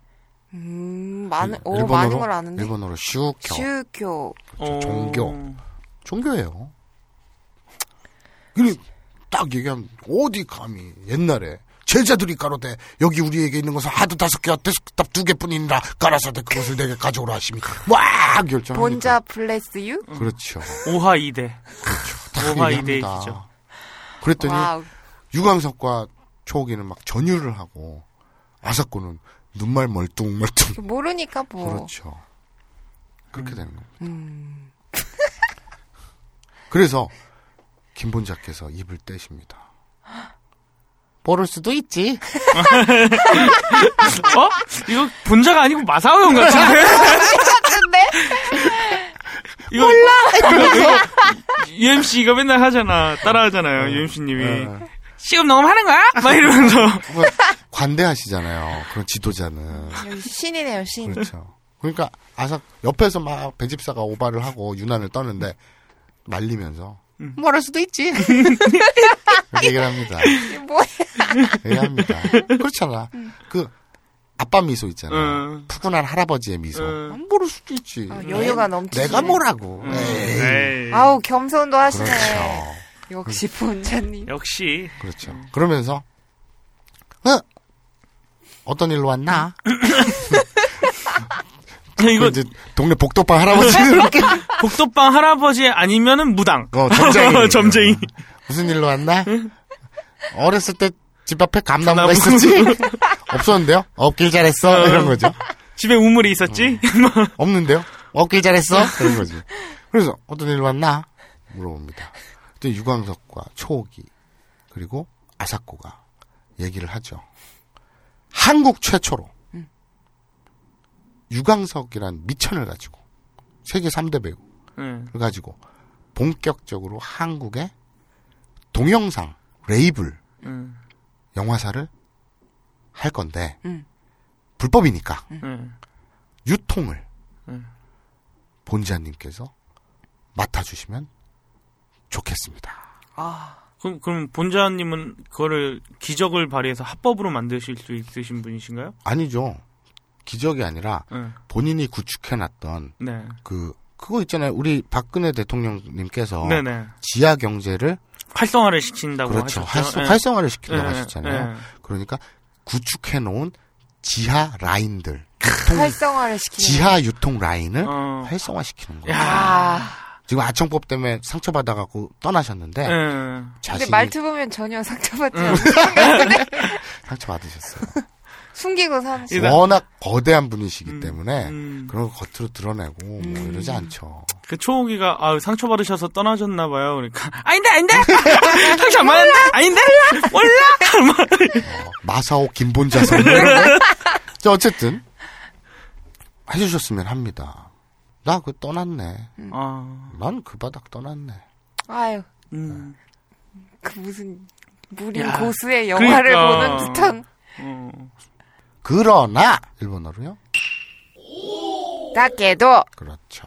음, 많은, 오, 일본어로, 많은 걸 아는데. 일본어로 슈켜. 슈교. 어, 종교. 종교예요. 그리고 딱 얘기하면 어디 감히 옛날에 제자들이 가로되 여기 우리에게 있는 것은 하드 다섯 개와 데스크탑 두 개뿐이니라 가라사대 그것을 내게 가져오라 하시니 와 결정하니까 본자 플레스 유? 그렇죠. 오하 이대 다 오하 이대의 얘기합니다. 기적. 그랬더니 와우. 유광석과 초옥이는 막 전율을 하고 아사코는 눈말 멀뚱멀뚱 모르니까 뭐. 그렇죠. 그렇게 되는 겁니다. 음. 그래서 김본자께서 입을 떼십니다. 모를 수도 있지. 어? 이거 본자가 아니고 마사오 형 같은데? 근데? 이거, 몰라! 이거, UMC 이거 맨날 하잖아. 따라 하잖아요, UMC님이. 네. 시험 너무 하는 거야? 막 이러면서. 뭐 관대하시잖아요. 그런 지도자는. 신이네요, 신. 그렇죠. 그러니까 아삭 옆에서 막 배집사가 오바를 하고 유난을 떠는데 말리면서 음. 뭐랄 수도 있지. 얘기를 합니다. 뭐야? 얘기합니다. 그렇잖아. 그 아빠 미소 있잖아요. 음. 푸근한 할아버지의 미소. 음. 모를 수도 있지. 어, 여유가 넘치시네. 내가 뭐라고. 음. 에이. 에이. 아우, 겸손도 하시네. 그렇죠. 역시 본자님. 역시. 그렇죠. 그러면서 어? 어떤 일로 왔나? 이거 이제 동네 복도방 할아버지 이렇게 복도방 할아버지 아니면은 무당. 어, 점쟁이. 점쟁이. 무슨 일로 왔나? 어렸을 때 집 앞에 감나무가 감나무. 있었지? 없었는데요? 없길 잘했어? 이런 거죠. 집에 우물이 있었지? 없는데요? 없길 잘했어? 그런 거지. 그래서 어떤 일로 왔나? 물어봅니다. 그때 유광석과 초옥이 그리고 아사코가 얘기를 하죠. 한국 최초로 유광석이란 미천을 가지고 세계 3대 배우를 응. 가지고 본격적으로 한국의 동영상 레이블 응. 영화사를 할 건데 음. 불법이니까 응. 유통을 음. 본자님께서 맡아주시면 좋겠습니다. 아, 그럼, 그럼 본자님은 그거를 기적을 발휘해서 합법으로 만드실 수 있으신 분이신가요? 아니죠. 기적이 아니라 응. 본인이 구축해놨던 네. 그 그거 있잖아요. 우리 박근혜 대통령님께서 네네. 지하 경제를 활성화를 시킨다고 그렇죠. 하셨죠. 활성, 예. 활성화를 시킨다고 예, 하셨잖아요. 예. 그러니까 구축해 놓은 지하 라인들, 활성화를 시키는. 지하 유통 라인을 어. 활성화시키는 거예요. 야. 아. 지금 아청법 때문에 상처받아갖고 떠나셨는데 예. 근데 자신이 말투 보면 전혀 상처받지 응. 않고 상처받으셨어요. 숨기고 사는. 일단- 워낙 거대한 분이시기 음, 때문에 음. 그런 거 겉으로 드러내고 뭐 음. 이러지 않죠. 그 초옥이가 아 상처받으셔서 떠나셨나 봐요. 그러니까 아닌데 아닌데 상처 안 받았는데 아닌데 몰라. 어, 마사오 김본자선 자 어쨌든 해주셨으면 합니다. 나 그 떠났네. 아, 난그 바닥 떠났네. 아유, 음. 그 무슨 무림 야, 고수의 영화를 그러니까. 보는 듯한 어. 그러나 일본어로요. 다케도 그렇죠.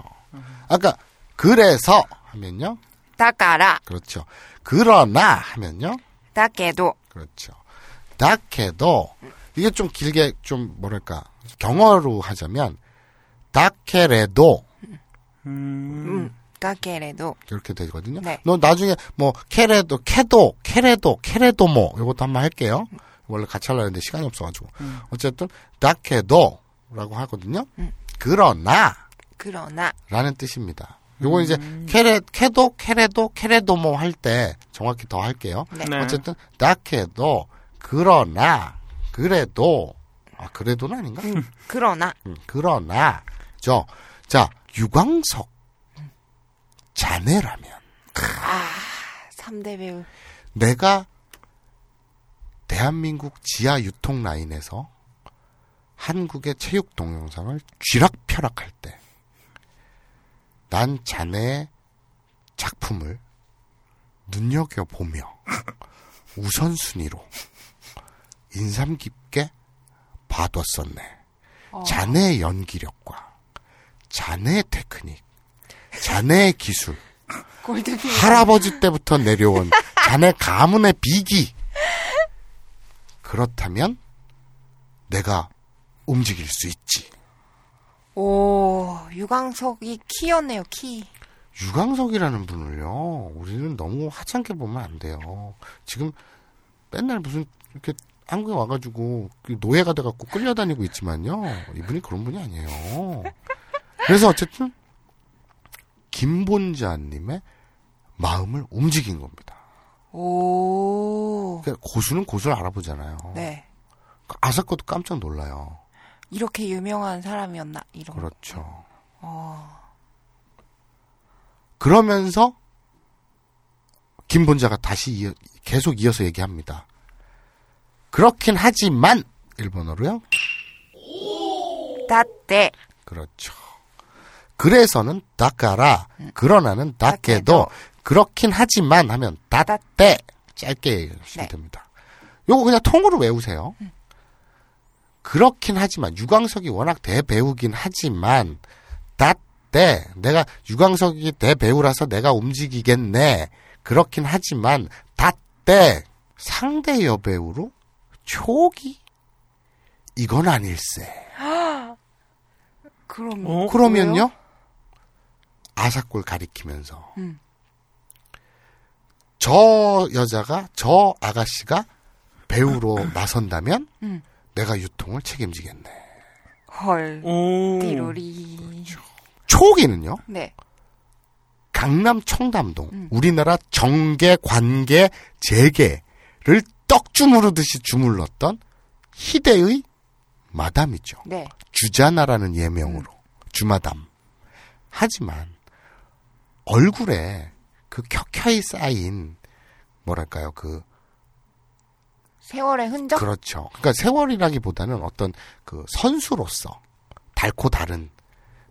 아까 그래서 하면요. 다까라 그렇죠. 그러나 하면요. 다케도 그렇죠. 다케도 이게 좀 길게 좀 뭐랄까 경어로 하자면 다케레도 음. 음 다케레도 이렇게 되거든요. 네. 너 나중에 뭐 케레도 케도 케레도 케레도 뭐 이것도 한번 할게요. 원래 같이 하려고 했는데 시간이 없어가지고 어쨌든 다케도라고 하거든요. 음. 그러나 그러나 라는 뜻입니다. 요거 이제 케레 케도 케레도 케레도 뭐 할 때 정확히 더 할게요. 네. 네. 어쨌든 다케도 그러나 그래도 아 그래도는 아닌가? 그러나 음, 그러나 저자 유광석. 자네라면. 아 3대 배우. 내가 대한민국 지하 유통 라인에서 한국의 체육 동영상을 쥐락펴락할 때 난 자네의 작품을 눈여겨보며 우선순위로 인상 깊게 봐뒀었네. 자네의 연기력과 자네의 테크닉, 자네의 기술, 할아버지 때부터 내려온 자네 가문의 비기. 그렇다면 내가 움직일 수 있지. 오 유광석이 키였네요 키 유광석이라는 분을요, 우리는 너무 하찮게 보면 안 돼요. 지금 맨날 무슨 이렇게 한국에 와가지고 그 노예가 돼갖고 끌려다니고 있지만요, 이분이 그런 분이 아니에요. 그래서 어쨌든 김본자님의 마음을 움직인 겁니다. 오 그러니까 고수는 고수를 알아보잖아요. 네. 아사코도 깜짝 놀라요. 이렇게 유명한 사람이었나 이런 거. 그렇죠. 어. 그러면서 김본자가 다시 이어- 계속 이어서 얘기합니다. 그렇긴 하지만 일본어로요. 다때 그렇죠. 그래서는 다까라 그러나는 다케도 다케도. 그렇긴 하지만 하면 다때 짧게 얘기하시면 네. 됩니다. 요거 그냥 통으로 외우세요. 그렇긴 하지만 유광석이 워낙 대배우긴 하지만 다때 내가 유광석이 대배우라서 내가 움직이겠네. 그렇긴 하지만 다때 상대 여배우로 초기 이건 아닐세. 그럼 어? 그러면요 아사골 가리키면서 음. 저 여자가 저 아가씨가 배우로 나선다면 음. 내가 유통을 책임지겠네. 헐. 오. 띠로리. 초기는요 네. 강남 청담동 음. 우리나라 정계 관계 재계를 떡 주무르듯이 주물렀던 희대의 마담이죠. 네. 주자나라는 예명으로 주마담. 하지만 얼굴에 그 켜켜이 쌓인 뭐랄까요 그 세월의 흔적? 그렇죠. 그러니까 세월이라기보다는 어떤 그 선수로서 달고 다른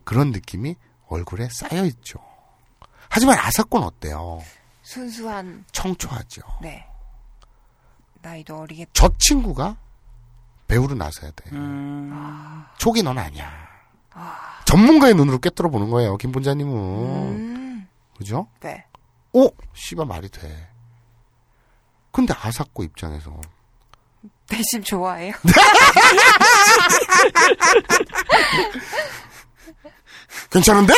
그런 느낌이 얼굴에 쌓여 있죠. 하지만 아사건 어때요? 순수한. 청초하죠. 네. 나이도 어리겠다. 저 친구가 배우로 나서야 돼. 음. 초기 넌 아니야. 전문가의 눈으로 꿰뚫어 보는 거예요, 김 본자님은. 음. 그죠? 네. 오, 씨발 말이 돼. 근데 아사코 입장에서 대신 좋아해요. 괜찮은데?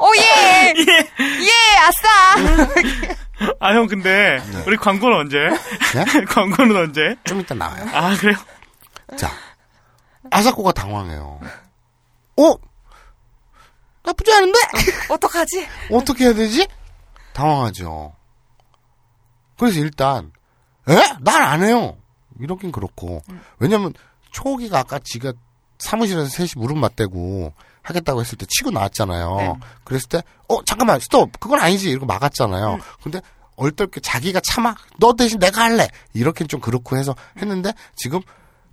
오, 예! 예, 아싸! 아, 형, 근데, 네. 우리 광고는 언제? 네? 광고는 언제? 좀 이따 나와요. 아, 그래요? 자, 아사코가 당황해요. 어? 나쁘지 않은데? 어떡하지? 어떻게 해야 되지? 당황하죠. 그래서 일단, 에? 난안 해요. 이러긴 그렇고. 왜냐면, 초기가 아까 지가 사무실에서 셋이 무릎 맞대고 하겠다고 했을 때 치고 나왔잖아요. 네. 그랬을 때, 어, 잠깐만, 스톱! 그건 아니지! 이러고 막았잖아요. 근데, 얼떨게 자기가 참아! 너 대신 내가 할래! 이렇게 좀 그렇고 해서 했는데, 지금,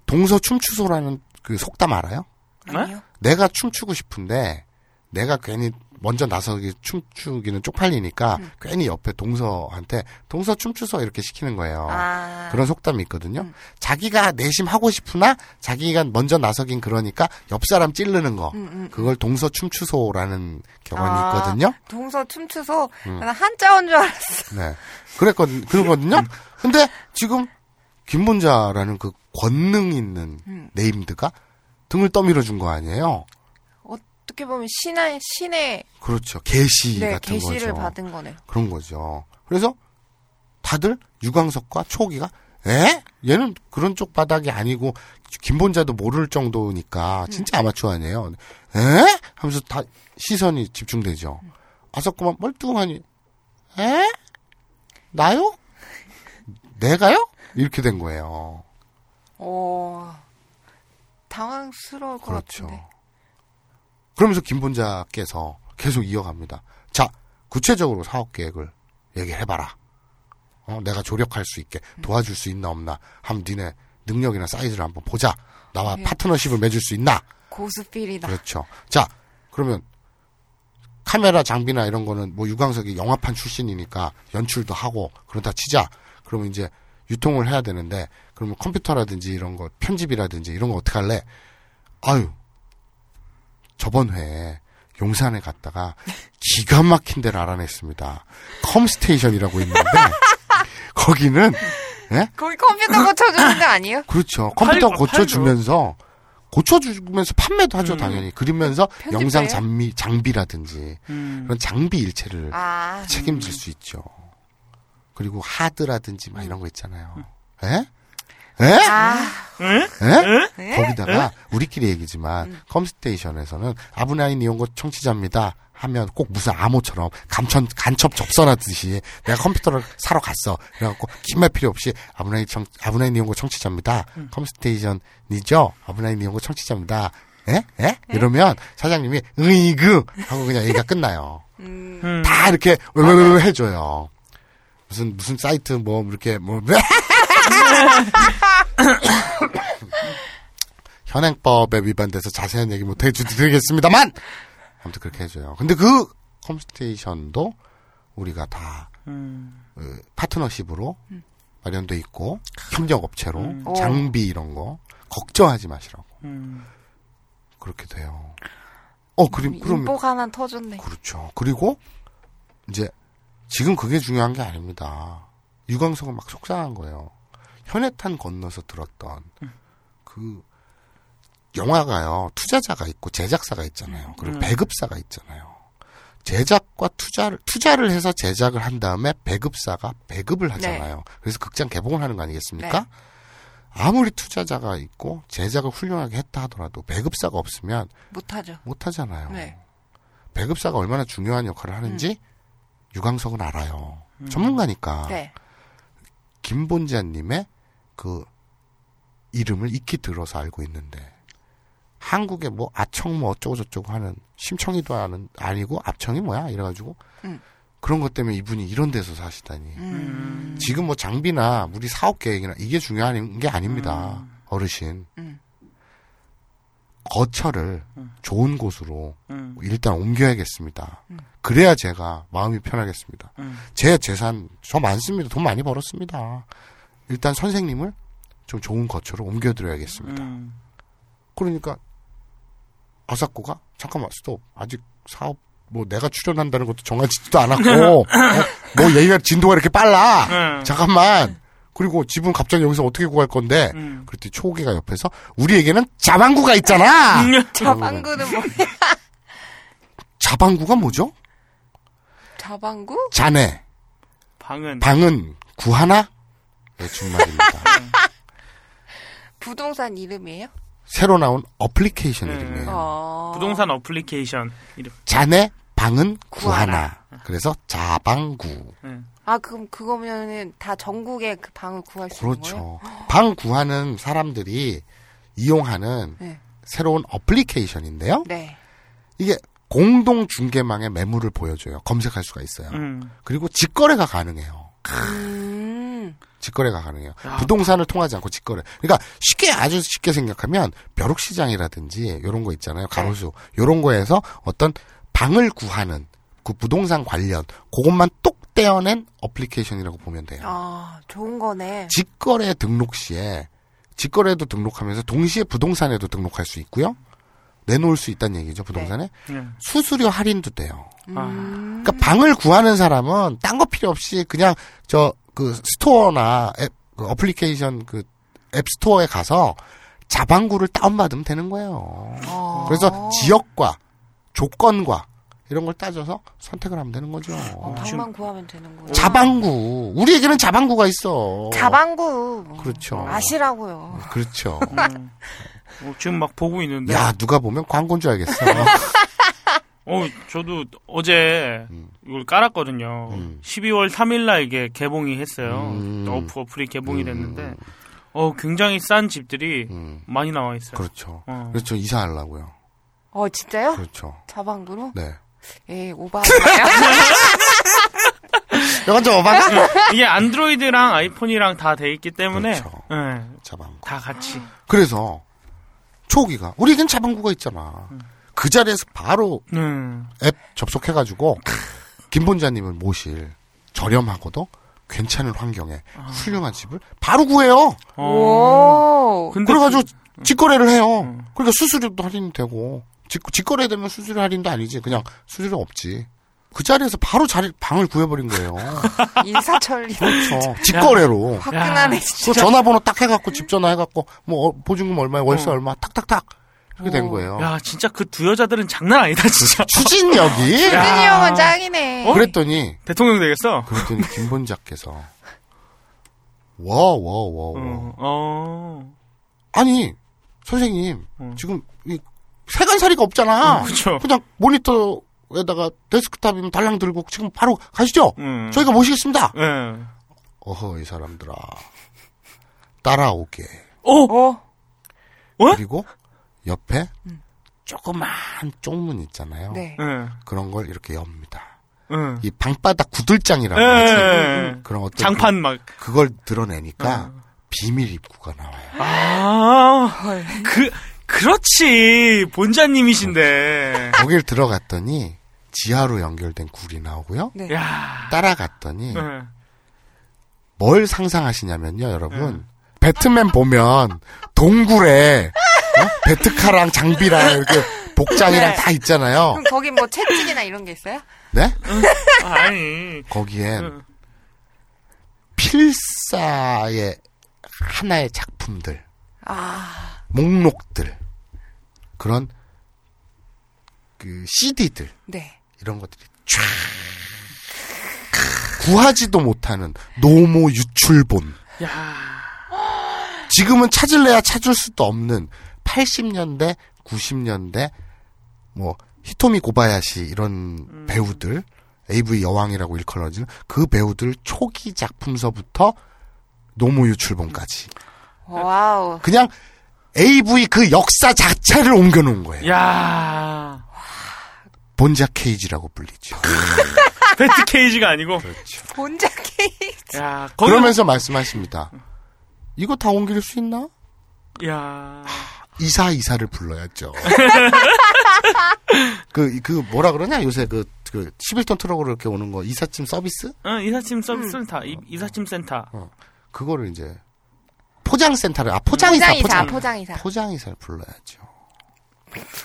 동서 춤추소라는 그 속담 알아요? 아니요. 내가 춤추고 싶은데 내가 괜히 먼저 나서기 춤추기는 쪽팔리니까 음. 괜히 옆에 동서한테 동서 춤추서 이렇게 시키는 거예요. 아. 그런 속담이 있거든요. 자기가 내심 하고 싶으나 자기가 먼저 나서긴 그러니까 옆 사람 찌르는 거. 음, 음. 그걸 동서 춤추소라는 경험이 아, 있거든요. 동서 춤추소. 음. 난 한자어인 줄 알았어. 네. 그랬거든, 그러거든요. 근데 지금 김본자라는 그 권능 있는 음. 네임드가 등을 떠밀어 준 거 아니에요? 어떻게 보면 신의, 신의, 그렇죠. 계시 네, 같은 계시를 거죠. 받은 거네. 그런 거죠. 그래서 다들 유광석과 초기가 에? 얘는 그런 쪽 바닥이 아니고 김본자도 모를 정도니까 음. 진짜 아마추어 아니에요. 에? 하면서 다 시선이 집중되죠. 아석구만 멀뚱하니 에? 나요? 내가요? 이렇게 된 거예요. 오, 당황스러울 것 그렇죠. 같은데. 그러면서 김본자께서 계속 이어갑니다. 자, 구체적으로 사업 계획을 얘기해봐라. 어, 내가 조력할 수 있게 도와줄 수 있나 없나. 한번 니네 능력이나 사이즈를 한번 보자. 나와 네. 파트너십을 맺을 수 있나. 고수필이다. 그렇죠. 자, 그러면 카메라 장비나 이런 거는 뭐 유광석이 영화판 출신이니까 연출도 하고 그러다 치자. 그러면 이제 유통을 해야 되는데 그러면 컴퓨터라든지 이런 거 편집이라든지 이런 거 어떻게 할래? 아유. 저번 회에 용산에 갔다가 기가 막힌 데를 알아냈습니다. 컴스테이션이라고 있는데 거기는 예? 거기 컴퓨터 고쳐주는 데 아니에요? 그렇죠. 컴퓨터 팔- 고쳐주면서 고쳐주면서 판매도 하죠 음. 당연히 그러면서 편집도 영상? 장비 장비라든지 음. 그런 장비 일체를 아, 책임질 수 있죠. 그리고 하드라든지 막 이런 거 있잖아요. 에? 에? 아, 응? 에? 네? 거기다가 우리끼리 얘기지만 컴스테이션에서는 아브나인 이용고 청취자입니다 하면 꼭 무슨 암호처럼 감천 간첩 접선하듯이 내가 컴퓨터를 사러 갔어. 그래갖고 긴말 필요 없이 아브나인 청 아브나인 이용고 청취자입니다. 컴스테이션이죠? 아브나인 이용고 청취자입니다. 에? 에? 이러면 사장님이 으이그 하고 그냥 얘기가 끝나요. 음, 음. 다 이렇게 으르르 해줘요. 무슨 무슨 사이트 뭐 이렇게 뭐 현행법에 위반돼서 자세한 얘기 못 해드리겠습니다만 아무튼 그렇게 해줘요. 근데 그 컴스테이션도 우리가 다 음. 그 파트너십으로 음. 마련돼 있고 협력업체로 음. 장비 이런 거 걱정하지 마시라고 음. 그렇게 돼요. 어 그럼 그럼 인복 하나 터졌네. 그렇죠. 그리고 이제 지금 그게 중요한 게 아닙니다. 유광석은 막 속상한 거예요. 현해탄 건너서 들었던 그 영화가요. 투자자가 있고 제작사가 있잖아요. 그리고 음. 배급사가 있잖아요. 제작과 투자를 투자를 해서 제작을 한 다음에 배급사가 배급을 하잖아요. 그래서 극장 개봉을 하는 거 아니겠습니까? 네. 아무리 투자자가 있고 제작을 훌륭하게 했다 하더라도 배급사가 없으면 못하죠. 못 하잖아요. 네. 배급사가 얼마나 중요한 역할을 하는지 유광석은 알아요. 전문가니까. 네. 김본자님의 그 이름을 익히 들어서 알고 있는데 한국에 뭐 아청 뭐 어쩌고 저쩌고 하는 심청이도 하는 아니고 압청이 뭐야 이래가지고 음. 그런 것 때문에 이분이 이런 데서 사시다니 음. 지금 뭐 장비나 우리 사업 계획이나 이게 중요한 게 아닙니다 어르신 음. 거처를 좋은 곳으로 음. 일단 옮겨야겠습니다. 음. 그래야 제가 마음이 편하겠습니다. 음. 제 재산 저 많습니다. 돈 많이 벌었습니다. 일단 선생님을 좀 좋은 거처로 옮겨드려야겠습니다. 음. 그러니까 아사코가 잠깐만 스톱 아직 사업 뭐 내가 출연한다는 것도 정하지도 않았고 어, 뭐 얘기가 진도가 이렇게 빨라 음. 잠깐만 그리고 집은 갑자기 여기서 어떻게 구할 건데 음. 그랬더니 초기가 옆에서 우리에게는 자방구가 있잖아 자방구는 뭐야? 자방구가 뭐죠? 자방구? 자네 방은 방은 구하나? 네, 준말입니다. 부동산 이름이에요? 새로 나온 어플리케이션 네. 이름이에요. 어. 부동산 어플리케이션 이름. 자네 방은 구하나. 구하나. 그래서 자방구. 네. 아 그럼 그거면은 다 전국에 그 방을 구할 수 있는 거예요? 그렇죠. 방 구하는 사람들이 이용하는 네. 새로운 어플리케이션인데요. 네. 이게 공동 중개망의 매물을 보여줘요. 검색할 수가 있어요. 음. 그리고 직거래가 가능해요. 음. 직거래가 가능해요. 야. 부동산을 통하지 않고 직거래. 그러니까 쉽게 아주 쉽게 생각하면 벼룩 시장이라든지 이런 거 있잖아요. 가로수 이런 거에서 어떤 방을 구하는 그 부동산 관련 그것만 똑 떼어낸 어플리케이션이라고 보면 돼요. 아 좋은 거네. 직거래 등록 시에 직거래도 등록하면서 동시에 부동산에도 등록할 수 있고요. 내놓을 수 있다는 얘기죠 부동산에 네. 수수료 할인도 돼요. 음. 그러니까 방을 구하는 사람은 딴 거 필요 없이 그냥 저 그 스토어나 앱, 그 어플리케이션 그 앱 스토어에 가서 자방구를 다운받으면 되는 거예요. 어. 그래서 지역과 조건과 이런 걸 따져서 선택을 하면 되는 거죠. 어, 방만 구하면 되는 거예요. 자방구 우리에게는 자방구가 있어. 자방구. 그렇죠. 아시라고요. 그렇죠. 음. 어, 지금 막 보고 있는데. 야 누가 보면 광고인 줄 알겠어. 어, 저도 어제 음. 이걸 깔았거든요. 음. 12월 3일날 이게 개봉이 했어요. 음. 어프 어플이 개봉이 음. 됐는데, 어, 굉장히 싼 집들이 음, 많이 나와 있어요. 그렇죠. 어. 그래서 저 이사하려고요. 어 진짜요? 그렇죠. 자방구로? 네. 예 오바인가요? 이건 좀 어바가? 이게 안드로이드랑 아이폰이랑 다 돼 있기 때문에, 그렇죠. 예, 자방구. 다 같이. 그래서 초기가 우리에겐 자방구가 있잖아. 그 자리에서 바로 음. 앱 접속해가지고 김본자님을 모실 저렴하고도 괜찮은 환경에 훌륭한 집을 바로 구해요. 어. 오. 근데 그래가지고 그- 직거래를 해요. 음. 그러니까 수수료도 할인되고 직, 직거래 되면 수수료 할인도 아니지. 그냥 수수료 없지. 그 자리에서 바로 자리 방을 구해버린 거예요. 인사천리. 그렇죠. 직거래로. 화끈하네 그 진짜. 전화번호 딱 해갖고 집 전화 해갖고 뭐 어, 보증금 얼마에 월세 어. 얼마 탁탁탁 이렇게 된 거예요. 야, 진짜 그 두 여자들은 장난 아니다, 진짜. 추진력이. 수진이 형은 짱이네. 그랬더니 대통령 되겠어. 그랬더니 김본자께서 와 와 와 와. 어, 어. 아니 선생님 음. 지금 이 세간살이가 없잖아. 음, 그쵸. 그냥 모니터에다가 데스크탑이면 달랑 들고 지금 바로 가시죠. 음. 저희가 모시겠습니다. 예. 어허 이 사람들아 따라오게. 어? 어? 그리고 옆에 조그만 쪽문 있잖아요. 네. 예. 그런 걸 이렇게 엽니다. 예. 이 방바닥 구들장이라고 예. 하지. 그런 어떤 장판 막. 그, 그걸 드러내니까 어. 비밀 입구가 나와요. 아, 그, 그렇지. 본자님이신데. 거길 들어갔더니 지하로 연결된 굴이 나오고요. 네. 야. 따라갔더니 네. 뭘 상상하시냐면요, 여러분. 배트맨 보면 동굴에 어? 배트카랑 장비랑 이렇게 복장이랑 네. 다 있잖아요. 그럼 거기 뭐 채찍이나 이런 게 있어요? 네? 아니. 거기엔 응. 필사의 하나의 작품들, 아, 목록들, 그런 그 CD들 네. 이런 것들이 쫙 구하지도 못하는 노모 유출본. 야. 지금은 찾을래야 찾을 수도 없는 80년대, 90년대 뭐 히토미 고바야시 이런 배우들 AV 여왕이라고 일컬어지는 그 배우들 초기 작품서부터 노모 유출본까지 wow. 그냥 AV 그 역사 자체를 옮겨놓은 거예요. 야. 본좌 cave라고 불리죠. bat cave가 아니고. 본좌 cave. 야. 거기 그러면서 말씀하십니다. 이거 다 옮길 수 있나? 야. 이사 이사를 불러야죠. 그, 그, 뭐라 그러냐? 요새 그, 그, 11톤 트럭으로 이렇게 오는 거, 이삿짐 서비스? 어, 이삿짐 음. 서비스 센터. 이- 이삿짐 센터. 그거를 이제, 포장 센터를, 아, 포장이사, 포장이사, 포장. 포장이사. 포장이사 를 불러야죠.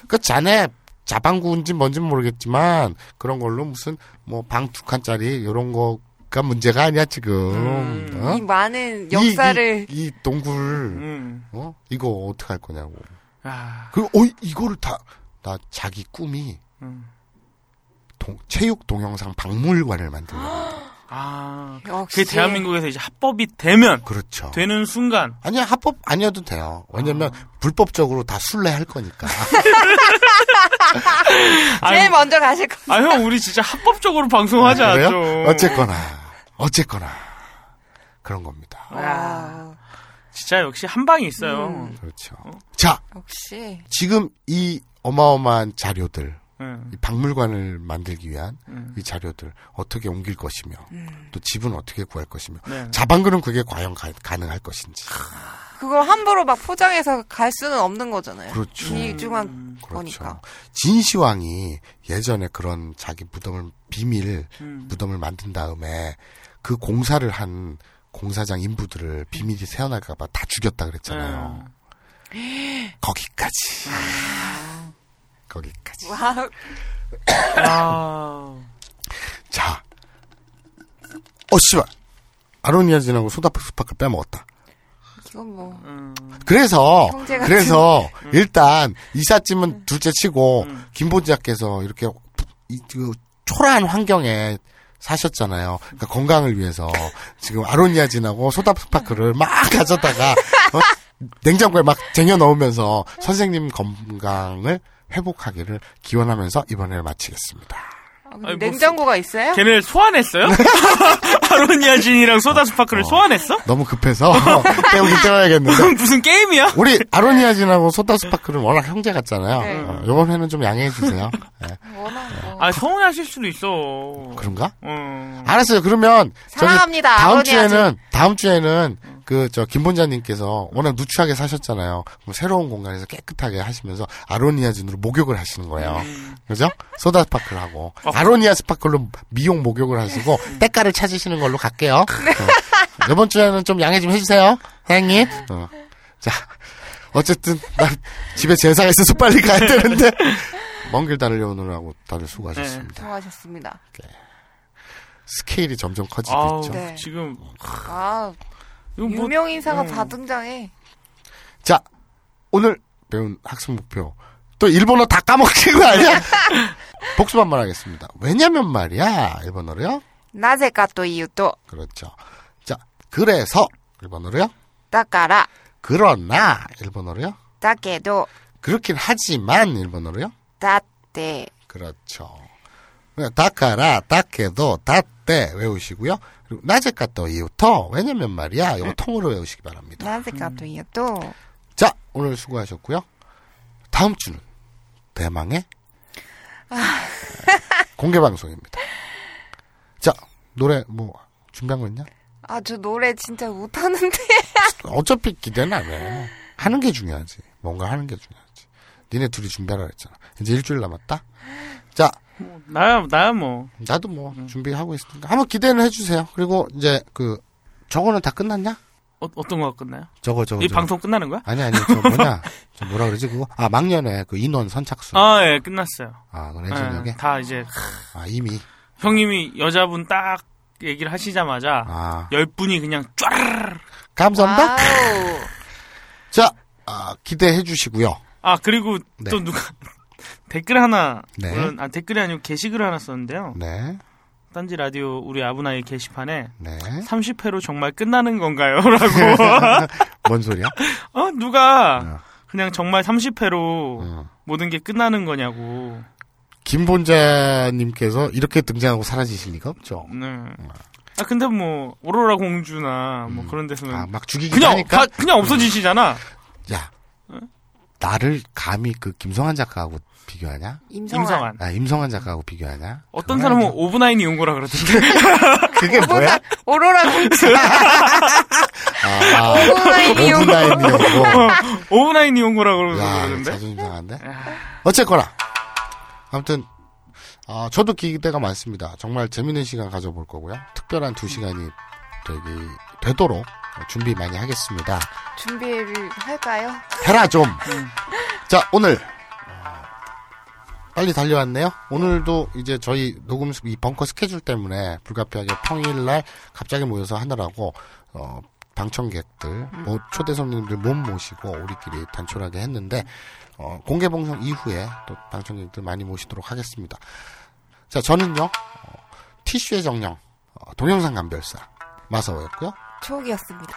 그, 자네, 자방구인지 뭔지 모르겠지만, 그런 걸로 무슨, 뭐, 방 두 칸짜리, 요런 거 가 문제가 아니야, 지금. 어? 이 많은 이- 역사를 이, 이 동굴, 음. 어? 이거 어떡할 거냐고. 야. 그, 어, 이거를 다, 나 자기 꿈이, 음. 동- 체육 동영상 박물관을 만들려고. 아. 역시. 그게 대한민국에서 이제 합법이 되면 그렇죠. 되는 순간 아니야, 합법 아니어도 돼요. 왜냐면, 불법적으로 다 순례할 거니까. 제일 먼저 가실 거. 아, 형, 우리 진짜 합법적으로 방송하자? 좀. 어쨌거나, 어쨌거나, 그런 겁니다. 와. 진짜 역시 한 방이 있어요. 음. 그렇죠. 자, 역시. 지금 이 어마어마한 자료들, 응. 이 박물관을 만들기 위한 음. 이 자료들 어떻게 옮길 것이며, 또 집은 어떻게 구할 것이며, 네. 자방글은 그게 과연 가, 능할 것인지. 그걸 함부로 막 포장해서 갈 수는 없는 거잖아요. 그렇죠. 귀중한 그렇죠. 거니까. 진시황이 예전에 그런 자기 무덤을 비밀 음. 무덤을 만든 다음에 그 공사를 한 공사장 인부들을 비밀이 새어날까봐 다 죽였다 그랬잖아요. 거기까지. 거기까지. wow. 아. 자, 어 씨발 아로니아진하고 소다스파크 빼먹었다. 이건 뭐. 음. 그래서 그래서 일단 이삿짐은 둘째 치고 음. 김보지아께서 이렇게 이, 그 초라한 환경에 사셨잖아요. 그러니까 건강을 위해서 지금 아로니아진하고 소다스파크를 막 가져다가 어? 냉장고에 막 쟁여 넣으면서 선생님 건강을 회복하기를 기원하면서 이번에를 마치겠습니다. 아, 아니, 뭐 냉장고가 있어요? 걔네 소환했어요? 아로니아 진이랑 소다 스파크를 소환했어? 너무 급해서 때우긴 때워야겠는데 무슨 게임이야? 우리 아로니아 진하고 소다 스파크는 워낙 형제 같잖아요. 네. 어, 이번 회는 좀 양해해 주세요. 네. 워낙 뭐. 아, 서운하실 수도 있어. 그런가? 음. 알았어요. 그러면 사랑합니다, 다음 아로니아진. 주에는 다음 주에는 그 저 김본좌님께서 워낙 누추하게 사셨잖아요. 그럼 새로운 공간에서 깨끗하게 하시면서 아로니아진으로 목욕을 하시는 거예요. 음. 그죠? 소다 스파크를 하고 어. 아로니아 스파클로 미용 목욕을 하시고 때깔을 찾으시는 걸로 갈게요. 네. 어. 이번 주에는 좀 양해 좀 해주세요, 사장님. 어. 자, 어쨌든 난 집에 제사가 있어서 빨리 가야 되는데 먼 길 달려오느라고 다들 수고하셨습니다. 수고하셨습니다. 스케일이 점점 커지고 아우, 있죠. 네. 지금 아, 뭐, 유명 인사가 음. 다 등장해. 자, 오늘 배운 학습 목표. 또 일본어 다 까먹힌 거 아니야? 복습한번 하겠습니다. 왜냐면 말이야, 일본어로요. 나제까 또 이유도. 그렇죠. 자, 그래서 일본어로요. 따까라. 그러나 일본어로요. 따게도. 그렇긴 하지만 일본어로요. 따떼. 그렇죠. 다 가라, 다케도, 다때 외우시고요. 그리고 나제카토 이유토. 왜냐면 말이야. 이거 네. 통으로 외우시기 바랍니다. 나제카토 음. 이유토. 자, 오늘 수고하셨고요. 다음 주는 대망의 아. 공개 방송입니다. 자, 노래 뭐 준비한 거 있냐? 아, 저 노래 진짜 못하는데. 어차피 기대는 안 해. 하는 게 중요하지. 뭔가 하는 게 중요하지. 니네 둘이 준비하라 했잖아. 이제 일주일 남았다. 자, 나야 나야 뭐 나도 뭐 준비하고 있으니까 한번 기대는 해주세요. 그리고 이제 그 저거는 다 끝났냐? 어, 어떤 거가 끝나요? 저거 저거 이 저거. 방송 끝나는 거야? 아니 아니 저 뭐냐? 저 뭐라 그러지 그거? 아 막년에 그 인원 선착순. 아, 예, 끝났어요. 아, 그 렌즈역에 예, 다 이제 아 이미 형님이 여자분 딱 얘기를 하시자마자 아 열 분이 그냥 쫙 감사합니다. 자 아, 기대해 주시고요. 아 그리고 네. 또 누가 댓글 하나 네. 물론 아 댓글이 아니고 게시글 하나 썼는데요. 네, 딴지 라디오 우리 아브나이 게시판에 네. 30회로 정말 끝나는 건가요? 라고 뭔 소리야? 어 누가 어. 그냥 정말 30회로 어. 모든 게 끝나는 거냐고. 김본자님께서 이렇게 등장하고 사라지실 리가 없죠. 네. 아 근데 뭐 오로라 공주나 뭐 그런 데서는 아, 막 죽이기 그냥 하니까. 다- 그냥 없어지시잖아. 야, 나를 감히 그 김성한 작가하고 비교하냐? 임성환. 임성환. 아, 임성한 작가하고 비교하냐? 어떤 사람은 아니죠. 오브나인이 온 거라 그러던데. 그게 뭐야? 오로라 공주. 아, 오브나인이 온 오브나인이었고. 오브나인이 온 거라 그러- 야, 그러던데. 자존심 상한데? 어쨌거나. 아무튼, 아, 저도 기대가 많습니다. 정말 재밌는 시간 가져볼 거고요. 특별한 두 시간이 되기, 되도록 준비 많이 하겠습니다. 준비를 할까요? 해라, 좀! 자, 오늘. 어, 빨리 달려왔네요. 오늘도 이제 저희 녹음, 스- 이 벙커 스케줄 때문에 불가피하게 평일날 갑자기 모여서 하느라고, 어, 방청객들, 뭐 초대 손님들 못 모시고 우리끼리 단촐하게 했는데, 어, 공개 방송 이후에 또 방청객들 많이 모시도록 하겠습니다. 자, 저는요, 어, 티슈의 정령, 어, 동영상 감별사, 마사오였고요. 추억이었습니다.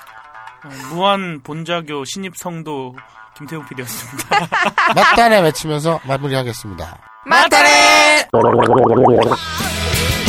어, 무한 본자교 신입 성도 김태우 PD였습니다. 맞다네 외치면서 마무리하겠습니다. 맞다네! 아